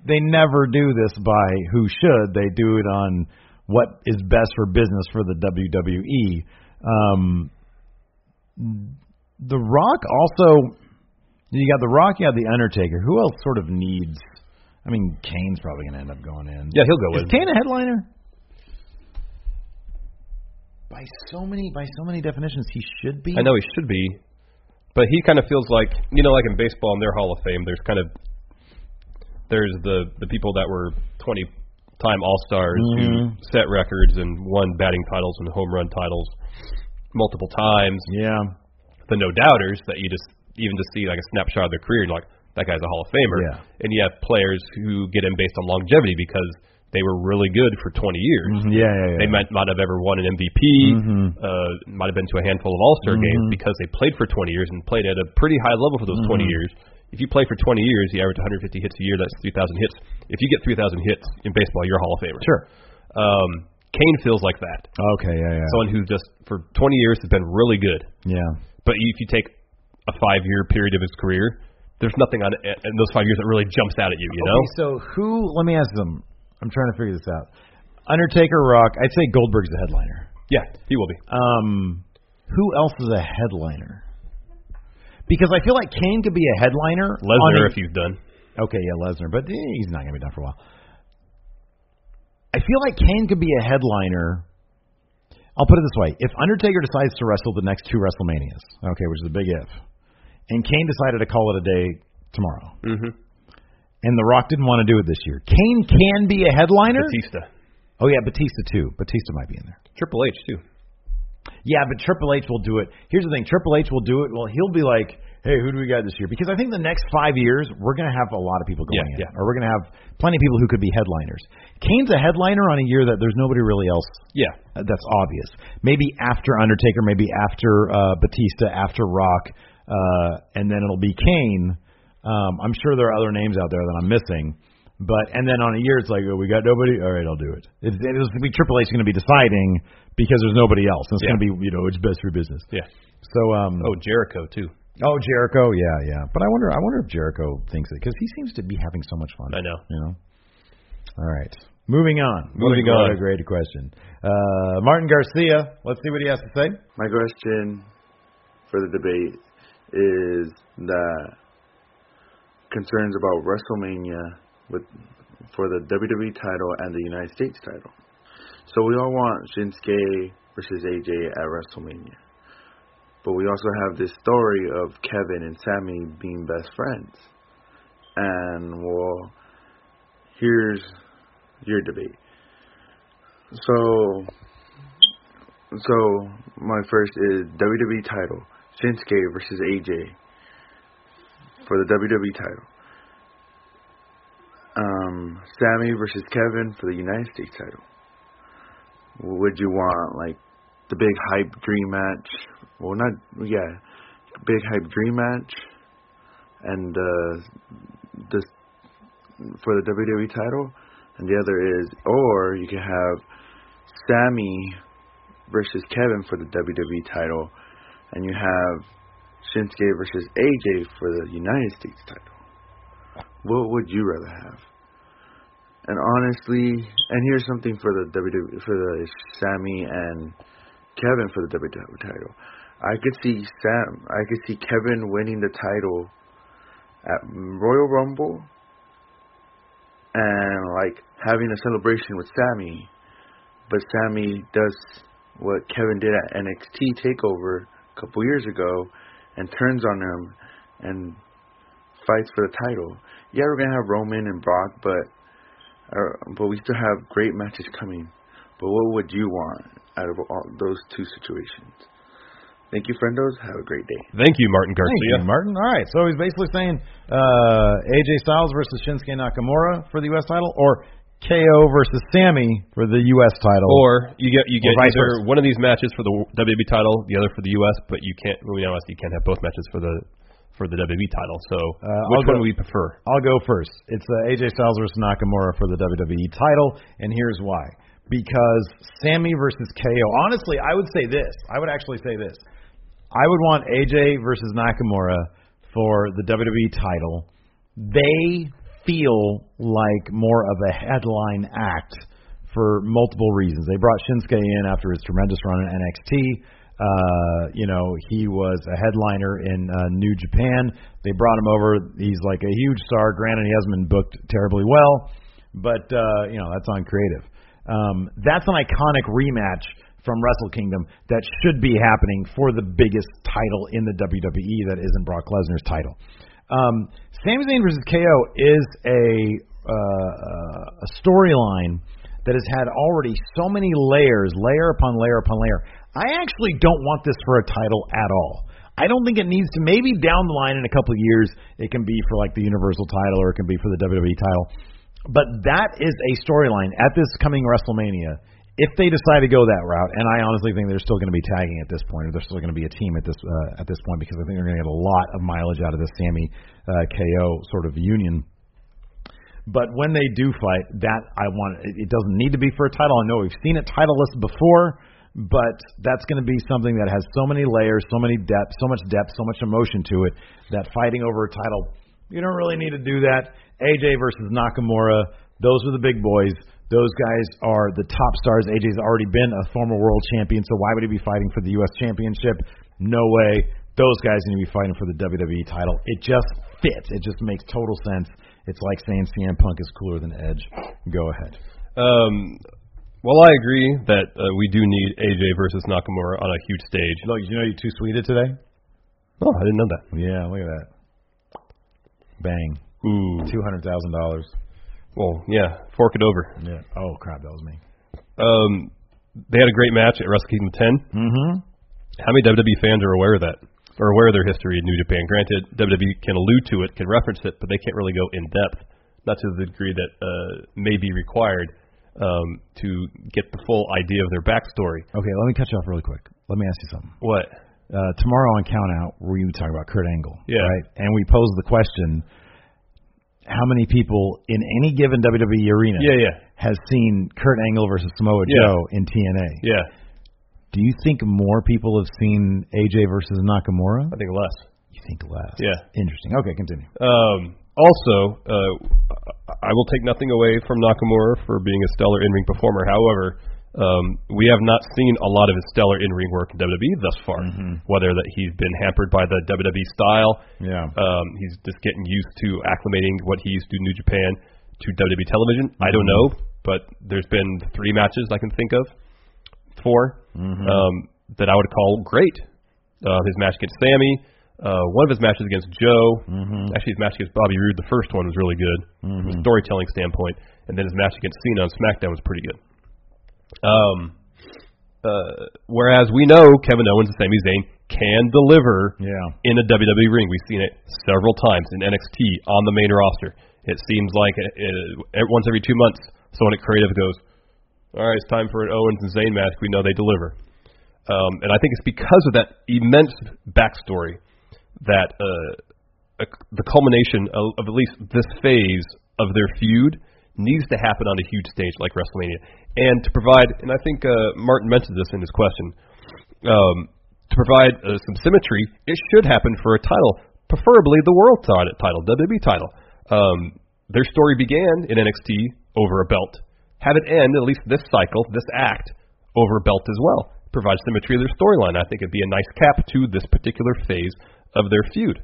they never do this by who should. They do it on what is best for business for the WWE. Um, the Rock also. You got The Rock, you got The Undertaker. Who else sort of needs? I mean, Kane's probably going to end up going in. Yeah, he'll go Is in. Kane a headliner? By so many by so many definitions, he should be. I know he should be, but he kind of feels like you know, like in baseball in their Hall of Fame, there's kind of there's the the people that were 20 time All Stars who Mhm. set records and won batting titles and home run titles multiple times. Yeah. The no doubters that you just even just see like a snapshot of their career, and you're like that guy's a Hall of Famer. Yeah. And you have players who get in based on longevity because they were really good for 20 years. Mhm, yeah, yeah, yeah. They might not have ever won an MVP. Mhm. Uh, might have been to a handful of All Star games Mhm. because they played for 20 years and played at a pretty high level for those 20 Mhm. years. If you play for 20 years, you average 150 hits a year. That's 3,000 hits. If you get 3,000 hits in baseball, you're a Hall of Famer. Sure. Um, Kane feels like that. Okay, yeah, yeah. Someone who just for 20 years has been really good. yeah. But if you take a five-year period of his career, there's nothing on in those five years that really jumps out at you. You know? So who? Let me ask them. I'm trying to figure this out. Undertaker, Rock. I'd say Goldberg's the headliner. Yeah, he will be. Um, who else is a headliner? Because I feel like Kane could be a headliner. Lesnar, a- if you've done. Okay, yeah, Lesnar, but eh, he's not going to be done for a while. I feel like Kane could be a headliner. I'll put it this way: if Undertaker decides to wrestle the next two WrestleManias, okay, which is a big if, and Kane decided to call it a day tomorrow, Mm-hmm. And The Rock didn't want to do it this year, Kane can be a headliner. Batista, Oh yeah, Batista too. Batista might be in there. Triple H too. Yeah, but Triple H will do it. Here's the thing: Triple H will do it. Well, he'll be like, "Hey, who do we got this year?" Because I think the next five years we're going to have a lot of people going Yeah, in, yeah. or we're going to have plenty of people who could be headliners. Kane's a headliner on a year that there's nobody really else Yeah, that's obvious. Maybe after Undertaker, maybe after uh, Batista, after Rock, uh, and then it'll be Kane. Um, I'm sure there are other names out there that I'm missing. But and then on a year it's like oh, we got nobody. All right, I'll do it. It's, it's going to be Triple H going to be deciding because there's nobody else. It's Yeah. going to be you know it's best for business. yeah. So um Oh, Jericho too. oh Jericho yeah yeah. But I wonder I wonder if Jericho thinks it because he seems to be having so much fun. I know. You know. All right. Moving on. Moving what a, on. What a great question. Uh, Martin Garcia. Let's see what he has to say. My question for the debate is that concerns about WrestleMania with for the WWE title and the United States title. So we all want Shinsuke versus AJ at WrestleMania. But we also have this story of Kevin and Sami being best friends. And well, here's your debate. So so my first is WWE title, Shinsuke versus AJ for the WWE title. Um, Sami versus Kevin for the United States title. Would you want like the big hype dream match? Well, not yeah, big hype dream match, and uh, this for the WWE title, and the other is, or you could have Sami versus Kevin for the WWE title, and you have Shinsuke versus AJ for the United States title. What would you rather have? And honestly, and here's something for the WWE for the Sami and Kevin for the WWE title. I could see Sam, I could see Kevin winning the title at Royal Rumble and like having a celebration with Sami, but Sami does what Kevin did at NXT Takeover a couple years ago and turns on him and fights for the title. Yeah, we're gonna have Roman and Brock, but uh, but we still have great matches coming. But what would you want out of all those two situations? Thank you, friendos. Have a great day. Thank you, Martin Garcia. Thank Garcia. you, Martin. All right, so he's basically saying uh, AJ Styles versus Shinsuke Nakamura for the U.S. title, or KO versus Sami for the U.S. title. Or you get you get either versa. one of these matches for the WWE title, the other for the US, but you can't. We know you can't have both matches for the for the WWE title. So Uh, which I'll one go- do we prefer? I'll go first. It's uh, AJ Styles versus Nakamura for the WWE title, and here's why. Because Sami versus KO. Honestly, I would say this. I would actually say this. I would want AJ versus Nakamura for the WWE title. They feel like more of a headline act for multiple reasons. They brought Shinsuke in after his tremendous run in NXT. Uh, you know, he was a headliner in uh, New Japan. They brought him over. He's like a huge star. Granted, he hasn't been booked terribly well, but uh, you know that's on creative. Um, that's an iconic rematch from Wrestle Kingdom that should be happening for the biggest title in the WWE that isn't Brock Lesnar's title. Um, Sami Zayn versus KO is a uh, a storyline that has had already so many layers, layer upon layer upon layer. I actually don't want this for a title at all. I don't think it needs to. Maybe down the line in a couple of years, it can be for like the Universal title or it can be for the WWE title. But that is a storyline at this coming WrestleMania. If they decide to go that route, and I honestly think they're still going to be tagging at this point, or they're still going to be a team at this uh, at this point because I think they're going to get a lot of mileage out of this Sami uh, KO sort of union. But when they do fight, that I want it, doesn't need to be for a title. I know we've seen it titleless before, but that's going to be something that has so many layers, so many depth, so much depth, so much emotion to it that fighting over a title, you don't really need to do that. AJ versus Nakamura, those are the big boys. Those guys are the top stars. AJ's already been a former world champion, so why would he be fighting for the U.S. Championship? No way. Those guys need to be fighting for the WWE title. It just fits. It just makes total sense. It's like saying CM Punk is cooler than Edge. Go ahead. Um, well, I agree that uh, we do need AJ versus Nakamura on a huge stage. Look, you know you two sweeted today? Oh, I didn't know that. Yeah, look at that. Bang. Ooh. Two hundred thousand dollars. Well, yeah, fork it over. Yeah. Oh crap, that was me. Um, they had a great match at Wrestle Kingdom 10. Mm-hmm. How many WWE fans are aware of that? Or aware of their history in New Japan? Granted, WWE can allude to it, can reference it, but they can't really go in depth, not to the degree that uh, may be required um, to get the full idea of their backstory. Okay, let me cut you off really quick. Let me ask you something. What? Uh, tomorrow on Count Out, we talk about Kurt Angle, Yeah. right? And we posed the question: How many people in any given WWE arena Yeah, yeah, has seen Kurt Angle versus Samoa Yeah. Joe in TNA? yeah. Do you think more people have seen AJ versus Nakamura? I think less. You think less? Yeah. Interesting. Okay, continue. Um, also, uh, I will take nothing away from Nakamura for being a stellar in-ring performer. However, um, we have not seen a lot of his stellar in-ring work in WWE thus far. Whether that he's been hampered by the WWE style, Yeah. um, he's just getting used to acclimating what he used to do in New Japan to WWE television. I don't know, but there's been three matches I can think of, 4 um, that I would call great. Uh, his match against Sami, uh, one of his matches against Joe. Actually, his match against Bobby Roode, the first one was really good from a storytelling standpoint, and then his match against Cena on SmackDown was pretty good. Um, uh, whereas we know Kevin Owens and Sami Zayn can deliver Yeah. in a WWE ring. We've seen it several times in NXT on the main roster. It seems like it, it, once every two months, someone at Creative goes, "All right, it's time for an Owens and Zayn match." We know they deliver, um, and I think it's because of that immense backstory that uh, a, the culmination of, of at least this phase of their feud needs to happen on a huge stage like WrestleMania, and to provide. And I think uh, Martin mentioned this in his question. Um, to provide uh, some symmetry, it should happen for a title, preferably the world title, WWE title. Um, their story began in NXT over a belt. Have it end, at least this cycle, this act, over a belt as well. Provide symmetry of their storyline. I think it'd be a nice cap to this particular phase of their feud.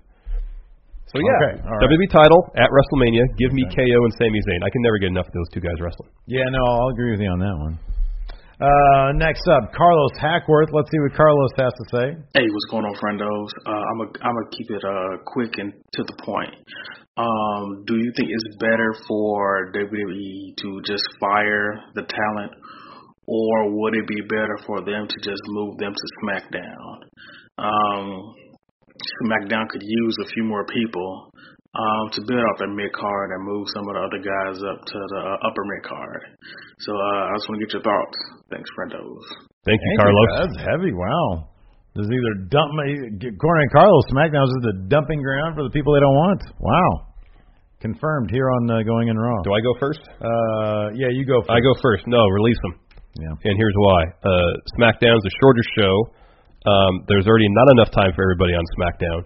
So yeah, Okay, all right. WWE title at WrestleMania. Give me KO and Sami Zayn. I can never get enough of those two guys wrestling. Yeah, no, I'll agree with you on that one. Uh, next up, Carlos Hackworth. Let's see what Carlos has to say. Hey, what's going on, friendos? Uh, I'm a, I'm gonna keep it uh quick and to the point. Um, do you think it's better for WWE to just fire the talent, or would it be better for them to just move them to SmackDown? Um, SmackDown could use a few more people um, to build out their mid card and move some of the other guys up to the uh, upper mid card. So uh, I just want to get your thoughts. Thanks, friendos. Thank you, Thank Carlos. That's heavy. Wow. There's either dump according to Carlos, SmackDown's is the dumping ground for the people they don't want. Wow. Confirmed here on uh, Going in Raw. Do I go first? Uh, yeah, you go. First. I go first. No, release them. Yeah. And here's why. Uh, SmackDown's a shorter show. Um, there's already not enough time for everybody on SmackDown.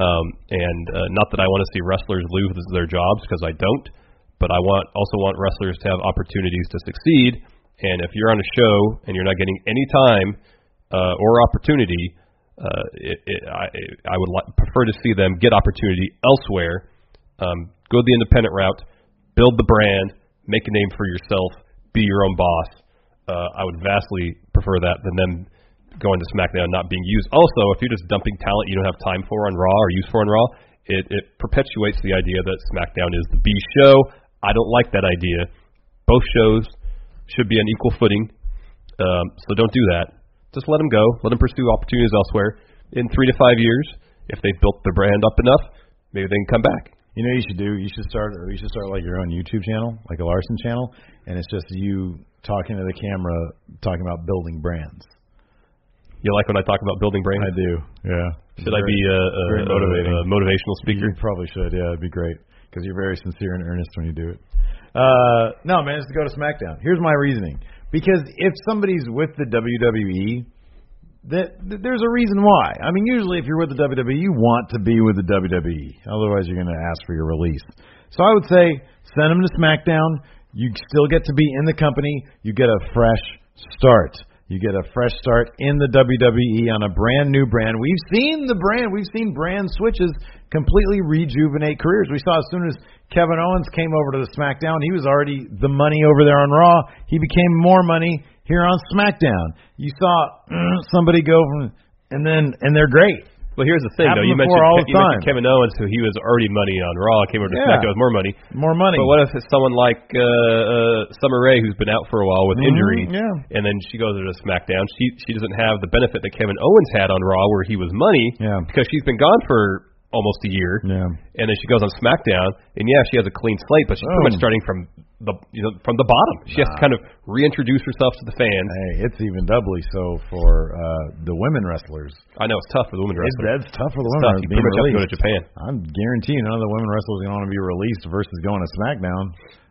Um, and uh, not that I want to see wrestlers lose their jobs because I don't, but I want also want wrestlers to have opportunities to succeed. And if you're on a show and you're not getting any time uh, or opportunity, uh, it, it, I, I would li- prefer to see them get opportunity elsewhere. Um, go the independent route, build the brand, make a name for yourself, be your own boss. Uh, I would vastly prefer that than them going to SmackDown not being used. Also, if you're just dumping talent you don't have time for on Raw or use for on Raw, it, it perpetuates the idea that SmackDown is the B show. I don't like that idea. Both shows should be on equal footing, um, so don't do that. Just let them go. Let them pursue opportunities elsewhere. In three to five years, if they've built their brand up enough, maybe they can come back. You know, you should do. You should start. You should start like your own YouTube channel, like a Larson channel, and it's just you talking to the camera, talking about building brands. You like when I talk about building brands? I do. Yeah. Should I be a, a, very a, motivating. a motivational speaker? You probably should. Yeah, it'd be great because you're very sincere and earnest when you do it. Uh, no, man, it's to go to SmackDown. Here's my reasoning: because if somebody's with the WWE, that, that there's a reason why. I mean, usually if you're with the WWE, you want to be with the WWE. Otherwise, you're going to ask for your release. So I would say send them to SmackDown. You still get to be in the company. You get a fresh start. You get a fresh start in the WWE on a brand new brand. We've seen the brand. We've seen brand switches completely rejuvenate careers. We saw as soon as Kevin Owens came over to the SmackDown, he was already the money over there on Raw. He became more money here on SmackDown. You saw mm, somebody go from, and then and they're great. Well, here's the thing, though. You mentioned, all you mentioned. Kevin Owens, who he was already money on Raw, came over to Yeah. SmackDown with more money. More money. But what if it's someone like uh, uh, Summer Rae, who's been out for a while with Mhm, injury, yeah. and then she goes to SmackDown? She she doesn't have the benefit that Kevin Owens had on Raw, where he was money, Yeah. because she's been gone for almost a year, Yeah. and then she goes on SmackDown, and yeah, she has a clean slate, but she's pretty much starting from the you know from the bottom. She has to kind of reintroduce herself to the fans. Hey, it's even doubly so for uh the women wrestlers. I know it's tough for the women It's, wrestlers. that's tough for the It's women. tough. You pretty much have to go to. Japan. I'm guaranteeing none of the women wrestlers are going to want to be released versus going to SmackDown.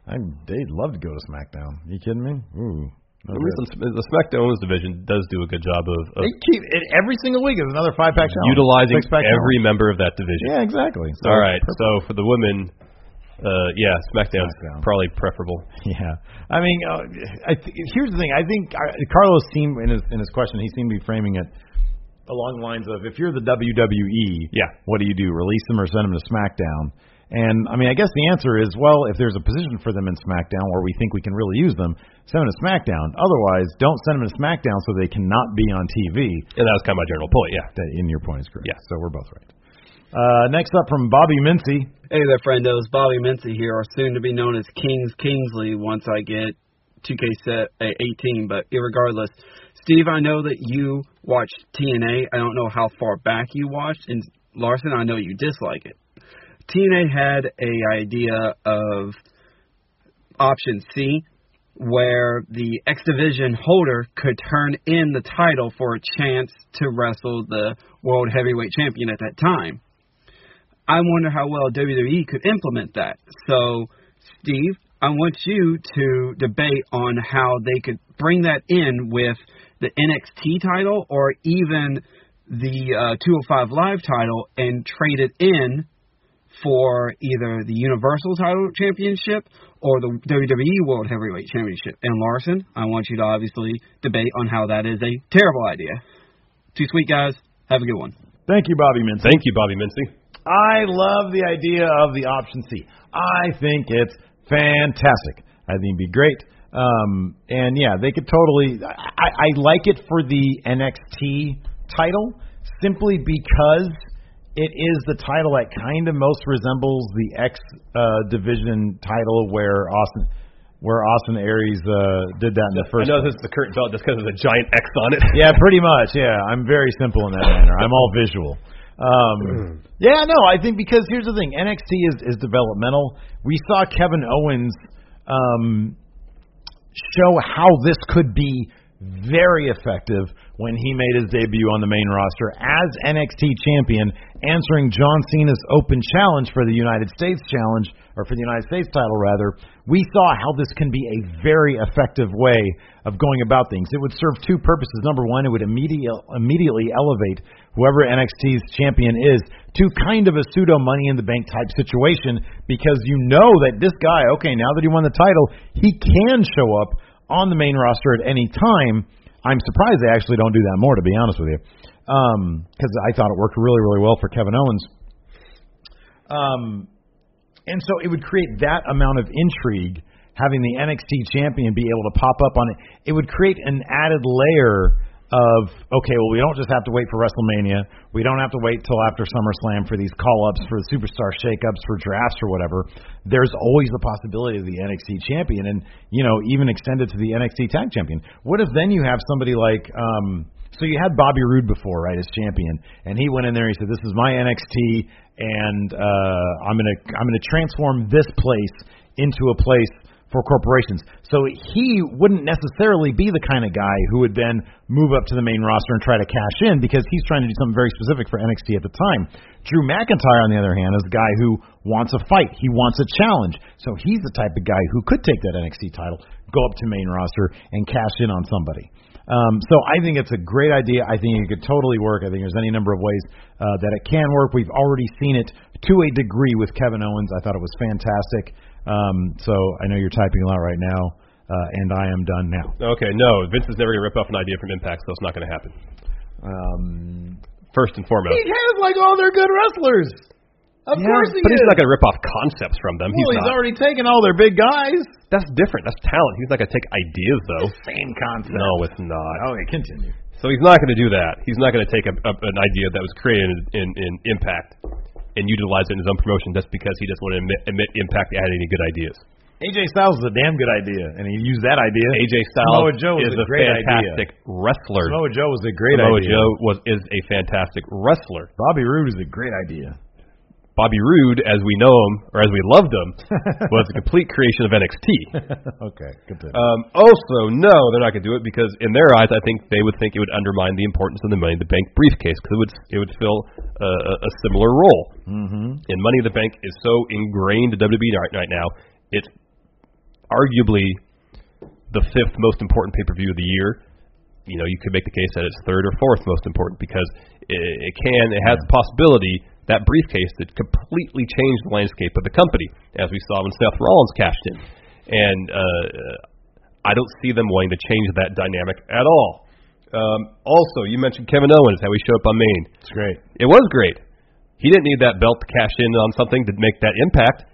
I they'd love to go to SmackDown. you kidding me? Ooh. At least the the SmackDown Women's division does do a good job of, of They keep it every single week is another five pack challenge. utilizing every challenge. member of that division. Yeah, exactly. So, All right. perfect. So for the women, uh, yeah, SmackDown's SmackDown. probably preferable. Yeah, I mean, uh, I th- here's the thing. I think uh, Carlos seemed in his in his question. He seemed to be framing it along the lines of, if you're the WWE, Yeah. what do you do? Release them or send them to SmackDown? And I mean, I guess the answer is, well, if there's a position for them in SmackDown where we think we can really use them, send them to SmackDown. Otherwise, don't send them to SmackDown so they cannot be on TV. And that was kind of my general point. Yeah. That, in your point is correct. Yeah. So we're both right. Uh, next up from Bobby Mincy. Hey there, friendos. Bobby Mincy here, or soon to be known as Kings Kingsley once I get 2K set uh, 18. But irregardless, Steve, I know that you watched TNA. I don't know how far back you watched, and Larson, I know you dislike it. TNA had a idea of option C, where the X Division holder could turn in the title for a chance to wrestle the World Heavyweight Champion at that time. I wonder how well WWE could implement that. So, Steve, I want you to debate on how they could bring that in with the NXT title or even the uh, 205 Live title and trade it in for either the Universal title championship or the WWE World Heavyweight Championship. And Larson, I want you to obviously debate on how that is a terrible idea. Too sweet, guys. Have a good one. Thank you, Bobby Mincy. Thank you, Bobby Mincy. I love the idea of the option C. I think it's fantastic. I think it'd be great. Um, and yeah, they could totally. I, I like it for the NXT title simply because it is the title that kind of most resembles the X uh, division title where Austin. Where Austin Aries uh, did that in the first. I know this is the curtain belt just because there's a giant X on it. yeah, pretty much. Yeah, I'm very simple in that manner. I'm all visual. Um, yeah, no, I think because here's the thing: NXT is is developmental. We saw Kevin Owens um, show how this could be very effective when he made his debut on the main roster as NXT champion, answering John Cena's open challenge for the United States challenge, or for the United States title rather. We saw how this can be a very effective way of going about things. It would serve two purposes. Number one, it would immediately immediately elevate whoever NXT's champion is to kind of a pseudo money in the bank type situation because you know that this guy, okay, now that he won the title, he can show up on the main roster at any time. I'm surprised they actually don't do that more, to be honest with you, because I thought it worked really, really well for Kevin Owens. Um, and so it would create that amount of intrigue having the NXT champion be able to pop up on it. It would create an added layer of okay, well, we don't just have to wait for WrestleMania. We don't have to wait till after SummerSlam for these call ups for the superstar shakeups for drafts or whatever. There's always the possibility of the NXT champion, and you know, even extended to the NXT tag champion. What if then you have somebody like um, So you had Bobby Roode before, right, as champion, and he went in there. And he said, "This is my NXT, and uh, I'm gonna I'm gonna transform this place into a place for corporations." So he wouldn't necessarily be the kind of guy who would then move up to the main roster and try to cash in because he's trying to do something very specific for NXT at the time. Drew McIntyre, on the other hand, is a guy who wants a fight. He wants a challenge. So he's the type of guy who could take that NXT title, go up to main roster, and cash in on somebody. Um, so I think it's a great idea. I think it could totally work. I think there's any number of ways uh, that it can work. We've already seen it to a degree with Kevin Owens. I thought it was fantastic. Um, so I know you're typing a lot right now, uh, and I am done now. Okay, no, Vince is never going to rip off an idea from Impact, so it's not going to happen. Um, First and foremost. he has like all their good wrestlers. Of Yeah, course he but is. he's not going to rip off concepts from them. well, he's he's not. already taken all their big guys. That's different. That's talent. He's not going to take ideas though. Same concept. No, it's not. Okay, continue. So he's not going to do that. He's not going to take a, a, an idea that was created in, in Impact and utilize it in his own promotion just because he doesn't want to admit, admit Impact had any good ideas. AJ Styles is a damn good idea, and he used that idea. AJ Styles Samoa Joe is a a fantastic idea. wrestler. Samoa Joe was a great Samoa idea. Joe was is a fantastic wrestler. Bobby Roode is a great idea. Bobby Roode, as we know him or as we loved him, was a complete creation of NXT. okay, continue. Um, also, no, they're not going to do it because in their eyes, I think they would think it would undermine the importance of the Money in the Bank briefcase because it would it would fill a, a similar role. mm-hmm. And Money in the Bank is so ingrained to WWE right, right now, it's arguably the fifth most important pay per view of the year. You know, you could make the case that it's third or fourth most important because it, it can, it has the possibility that briefcase that completely changed the landscape of the company, as we saw when Seth Rollins cashed in. And uh, I don't see them wanting to change that dynamic at all. Um, also, you mentioned Kevin Owens, how he showed up on main. It's great. It was great. He didn't need that belt to cash in on something to make that impact.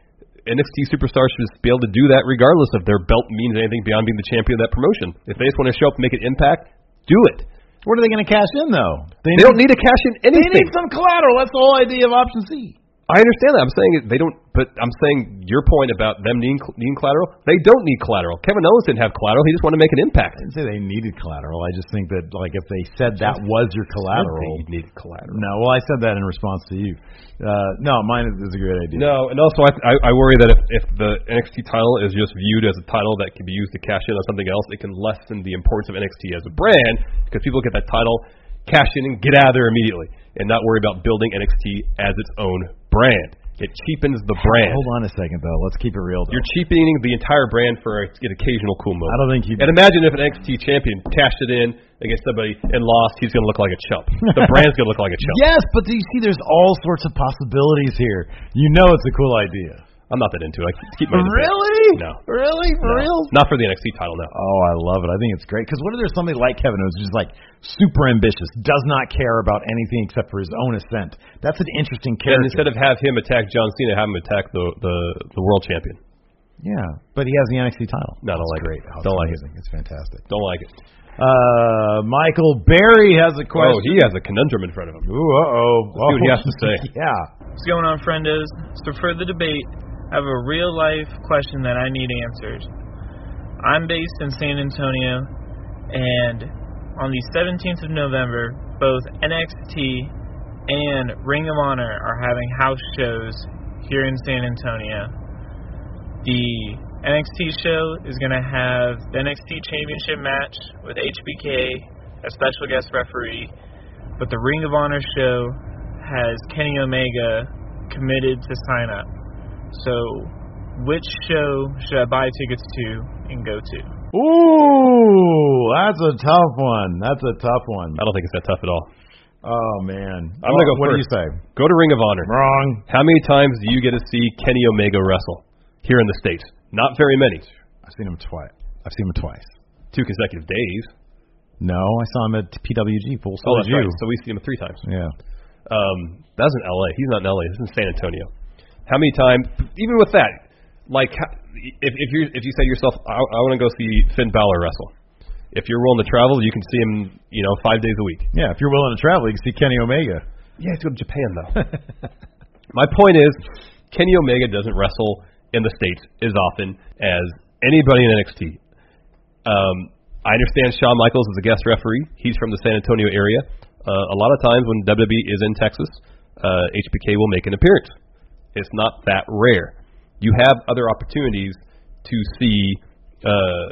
NXT superstars should just be able to do that regardless if their belt means anything beyond being the champion of that promotion. If they just want to show up and make an impact, do it. What are they going to cash in though? They don't need to cash in anything. They need some collateral. That's the whole idea of option C. I understand that. I'm saying they don't, but I'm saying your point about them needing, needing collateral. They don't need collateral. Kevin Owens didn't have collateral. He just wanted to make an impact. I didn't say they needed collateral. I just think that like if they said that was your collateral, They needed collateral. no. Well, I said that in response to you. Uh, no, mine is, is a great idea. No, and also I, I, I worry that if, if the NXT title is just viewed as a title that can be used to cash in on something else, it can lessen the importance of NXT as a brand because people get that title, cash in, and get out of there immediately, and not worry about building NXT as its own brand. It cheapens the brand. Hold on a second though. Let's keep it real. Though. You're cheapening the entire brand for an occasional cool move. I don't think you. And imagine if an NXT champion cashed it in against somebody and lost, he's going to look like a chump. The brand's going to look like a chump. Yes, but do you see? There's all sorts of possibilities here. You know, it's a cool idea. I'm not that into it. I keep my Really? No. Really? For No. real? Not for the NXT title, no. Oh, I love it. I think it's great because what if there's somebody like Kevin who's just like super ambitious, does not care about anything except for his own ascent? That's an interesting And character. instead of have him attack John Cena, have him attack the the, the world champion. yeah, but he has the NXT title. No, I don't It's like it. great. Oh, Don't like it. It's fantastic. Don't like it. Uh, Michael Barry has a question. Oh, he has a conundrum in front of him. Ooh, uh oh. Let's see what he has to say. yeah. What's going on, friendos? So for the debate, I have a real life question that I need answered. I'm based in San Antonio, and on the 17th of November, both NXT and Ring of Honor are having house shows here in San Antonio. The NXT show is going to have the NXT Championship match with HBK as special guest referee, but the Ring of Honor show has Kenny Omega committed to sign up. So, which show should I buy tickets to and go to? Ooh, that's a tough one. That's a tough one. I don't think it's that tough at all. Oh man. I'm gonna go What do you say? Go to Ring of Honor. Wrong. How many times do you get to see Kenny Omega wrestle here in the states? Not very many. I've seen him twice. I've seen him twice. Two consecutive days. No, I saw him at PWG. Full so oh, that's you. right. So we see him three times. Yeah. Um, that was in L.A. He's not in L.A. This is in San Antonio. How many times? Even with that, like if if you if you say to yourself, I, I want to go see Finn Balor wrestle. If you're willing to travel, you can see him, you know, five days a week. Yeah, if you're willing to travel, you can see Kenny Omega. Yeah, he's go to Japan though. My point is, Kenny Omega doesn't wrestle in the states as often as anybody in NXT. Um, I understand Shawn Michaels is a guest referee. He's from the San Antonio area. Uh, a lot of times when WWE is in Texas, uh, HBK will make an appearance. It's not that rare. You have other opportunities to see uh,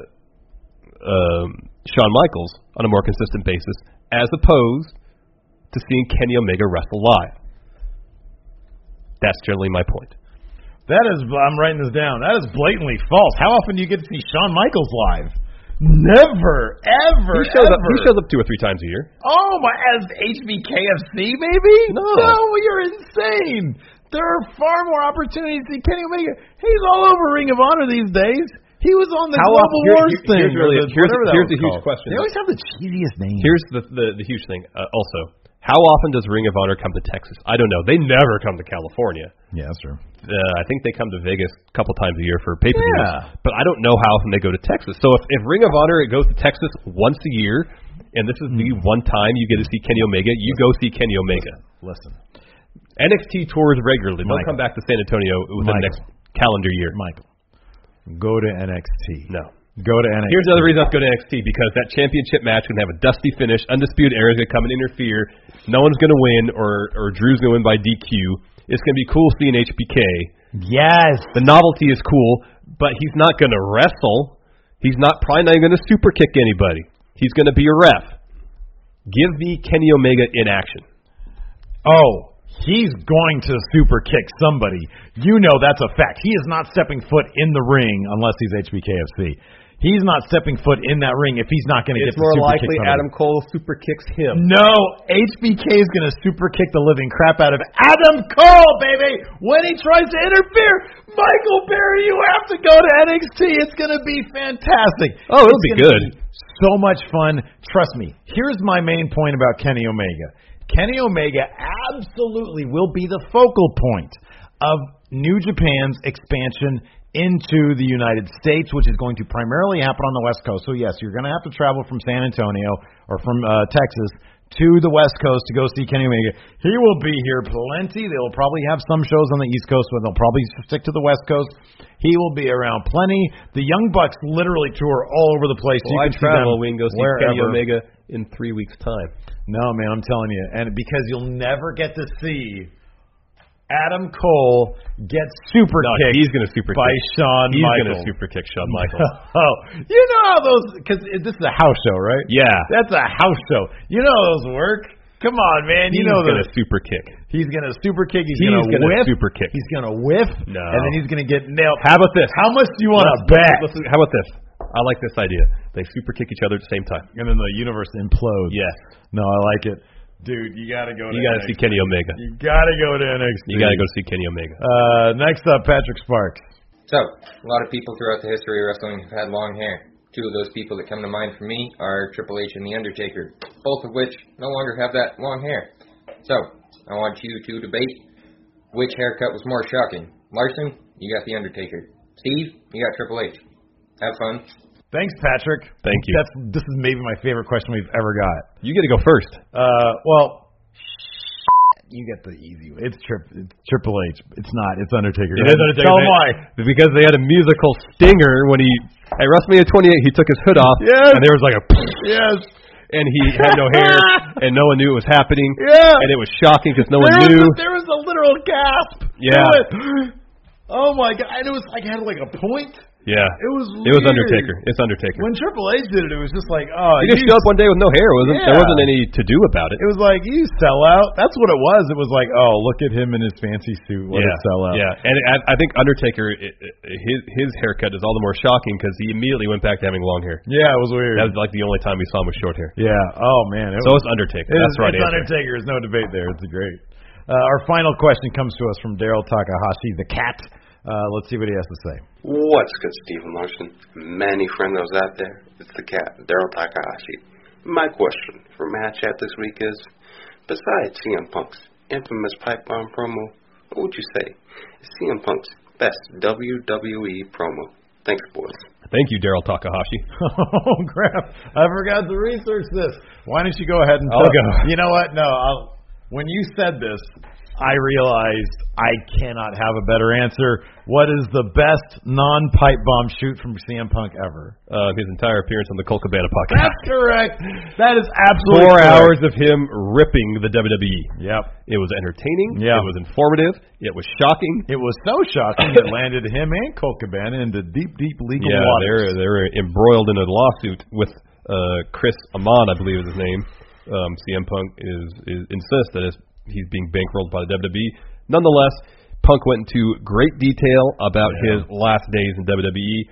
um, Shawn Michaels on a more consistent basis, as opposed to seeing Kenny Omega wrestle live. That's generally my point. That is, I'm writing this down. That is blatantly false. How often do you get to see Shawn Michaels live? Never, ever, He shows ever. up. He shows up two or three times a year. Oh my, as HBKFC maybe? No. no, you're insane. There are far more opportunities to see Kenny Omega. He's all over Ring of Honor these days. He was on the How Global often- here- Wars here- thing. here's really- or the- here's- here's was a huge called. question. They always have the cheesiest names. Here's the the, the huge thing. Uh, also, how often does Ring of Honor come to Texas? I don't know. They never come to California. Yeah, that's true. Uh, I think they come to Vegas a couple times a year for pay per views. Yeah. But I don't know how often they go to Texas. So if, if Ring of Honor it goes to Texas once a year, and this is the Hmm. one time you get to see Kenny Omega, you go see Kenny Omega. Listen, NXT tours regularly. Michael. come back to San Antonio within the next calendar year. Michael, go to NXT. No. Go to NXT. Here's another reason let's go to NXT because that championship match would have a dusty finish. Undisputed Era is going to come and interfere. No one's going to win, or or Drew's going to win by DQ. It's going to be cool seeing HBK. Yes. The novelty is cool, but he's not going to wrestle. He's not probably not even going to super kick anybody. He's going to be a ref. Give me Kenny Omega in action. Oh, he's going to super kick somebody. You know that's a fact. He is not stepping foot in the ring unless he's HBKFC. He's not stepping foot in that ring if he's not going to get super. It's the more super likely kick. Adam Cole super kicks him. No, HBK is going to super kick the living crap out of Adam Cole, baby. When he tries to interfere, Michael Berry, you have to go to NXT. It's going to be fantastic. Oh, it'll It's be good. so much fun. Trust me. Here's my main point about Kenny Omega. Kenny Omega absolutely will be the focal point of New Japan's expansion into the United States, which is going to primarily happen on the West Coast. So yes, you're going to have to travel from San Antonio or from uh, Texas to the West Coast to go see Kenny Omega. He will be here plenty. They will probably have some shows on the East Coast, but they'll probably stick to the West Coast. He will be around plenty. The Young Bucks literally tour all over the place. Well, I you can see them travel. We can go see Kenny. Omega in three weeks' time. No, man, I'm telling you, and because you'll never get to see Adam Cole get super No, kicked he's going to super by kick. Shawn He's going to super kick Shawn Michaels. oh, you know how those? Because this is a house show, right? yeah. That's a house show. You know how those work. Come on, man. You he's know going to super kick. he's gonna super kick. He's, He's gonna, gonna whiff. super kick. He's gonna whiff. No. and then he's gonna get nailed. How about this? How much do you want to bet? let's- how about this? I like this idea. They super kick each other at the same time. and then the universe implodes. Yeah. No, I like it, dude. You gotta go. To You got to NXT. see Kenny Omega. You gotta go to NXT. You got to go see Kenny Omega. Uh, next up, Patrick Sparks. So, a lot of people throughout the history of wrestling have had long hair. Two of those people that come to mind for me are Triple H and The Undertaker, both of which no longer have that long hair. So, I want you to debate which haircut was more shocking. Larson, you got The Undertaker. Steve, you got Triple H. Have fun. Thanks, Patrick. Thank you. That's this is maybe my favorite question we've ever got. You get to go first. Uh, well, you get the easy. one. It's, trip, it's Triple H. It's not. It's Undertaker. It is Undertaker. Tell why. Because they had a musical stinger when he at WrestleMania 28 he took his hood off Yes. and there was like a Yes. and he had no hair and no one knew it was happening Yeah. and it was shocking because no one knew. A, there was a literal gasp. Yeah. Oh my god! And it was like had like a point. Yeah, It was. it was. Undertaker. It's Undertaker. When Triple H did it, it was just like, oh, he just showed up one day with no hair. It wasn't there wasn't any to do about it. It was like you sell out. That's what it was. It was like, oh, look at him in his fancy suit. What yeah, a sellout. yeah, and I, I think Undertaker it, it, his his haircut is all the more shocking because he immediately went back to having long hair. Yeah, it was weird. That was like the only time we saw him with short hair. yeah. Oh man. It So was, it's Undertaker. it That's is- right It's answer. Undertaker. There's no debate there. It's great. Uh, our final question comes to us from Daryl Takahashi, the cat. Uh, let's see what he has to say. What's good, Stephen Larson? Many friendos out there. It's the cat, Daryl Takahashi. My question for Mat Chat this week is, besides CM Punk's infamous pipe bomb promo, what would you say is CM Punk's best WWE promo? Thanks, boys. Thank you, Daryl Takahashi. oh crap! I forgot to research this. Why don't you go ahead and I'll tell- go. You know what? No, I'll. When you said this, I realized I cannot have a better answer. What is the best non-pipe bomb shoot from CM Punk ever? Uh, his entire appearance on the Colt Cabana podcast. That's correct. That is absolutely Four correct. hours of him ripping the WWE. Yep. It was entertaining. Yeah. It was informative. It was shocking. It was so shocking it landed him and Colt Cabana into deep, deep legal yeah, waters. they're they're embroiled in a lawsuit with uh, Chris Amann, I believe is his name. Um, CM Punk is, is insists that it's, he's being bankrolled by the WWE. Nonetheless, Punk went into great detail about Yeah. his last days in WWE,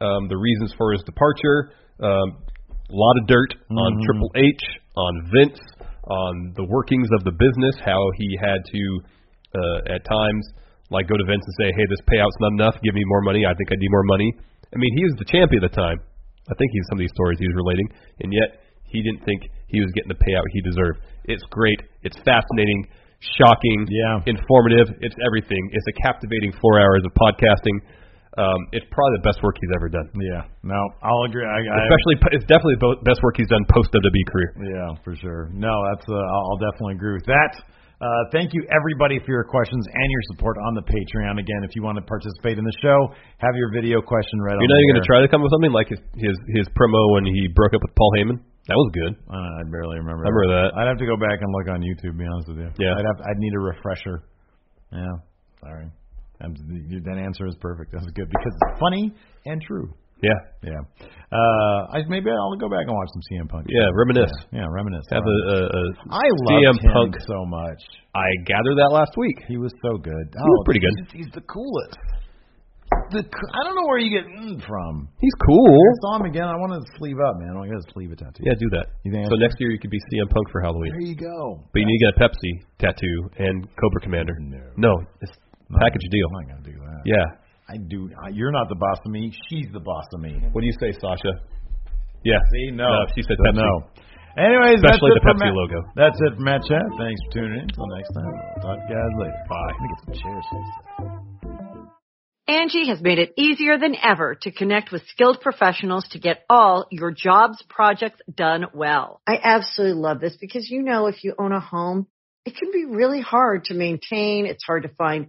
um, the reasons for his departure, um, a lot of dirt on Mhm. Triple H, on Vince, on the workings of the business, how he had to uh, at times like go to Vince and say, "Hey, this payout's not enough. Give me more money. I think I need more money." I mean, he was the champion at the time. I think he's some of these stories he was relating, and yet he didn't think he was getting the payout he deserved. It's great. It's fascinating, shocking, Yeah. informative. It's everything. It's a captivating four hours of podcasting. Um, it's probably the best work he's ever done. Yeah. No, I'll agree. I, I, Especially, it's definitely the best work he's done post WWE career. Yeah, for sure. No, that's uh, I'll I'll definitely agree with that. Uh, thank you everybody for your questions and your support on the Patreon. Again, if you want to participate in the show, have your video question read. You're not even going to try to come up with something like his his his promo when he broke up with Paul Heyman. That was good. Uh, I barely remember. I remember that. I'd have to go back and look on YouTube. To be honest with you. Yeah. I'd have. I'd need a refresher. Yeah. Sorry. That answer is perfect. That's good because it's funny and true. Yeah. Yeah. Uh, I maybe I'll go back and watch some CM Punk. Yeah, reminisce. Yeah, yeah reminisce. Have a, a, a I CM Punk. so much. I gathered that last week. He was so good. He was pretty good. He's, he's the coolest. The I don't know where you get mm from. He's cool. I saw him again. I want to sleeve up, man. I want to get a tattoo. Yeah, do that. You think So next year you could be CM Punk for Halloween. There you go. But you need to get a Pepsi tattoo and Cobra Commander. No. No, it's package deal. I'm not gonna do that. Yeah. I do. I, you're not the boss of me. She's the boss of me. What do you say, Sasha? Yeah. See, no. No, she said Pepsi. No. Anyways, Especially that's the for Pepsi Matt- logo. That's it for Mat Chat. Thanks for tuning in. Until next time. We'll talk to you guys later. Bye. Let me get some chairs. Angi has made it easier than ever to connect with skilled professionals to get all your jobs projects done well. I absolutely love this because you know if you own a home, it can be really hard to maintain. It's hard to find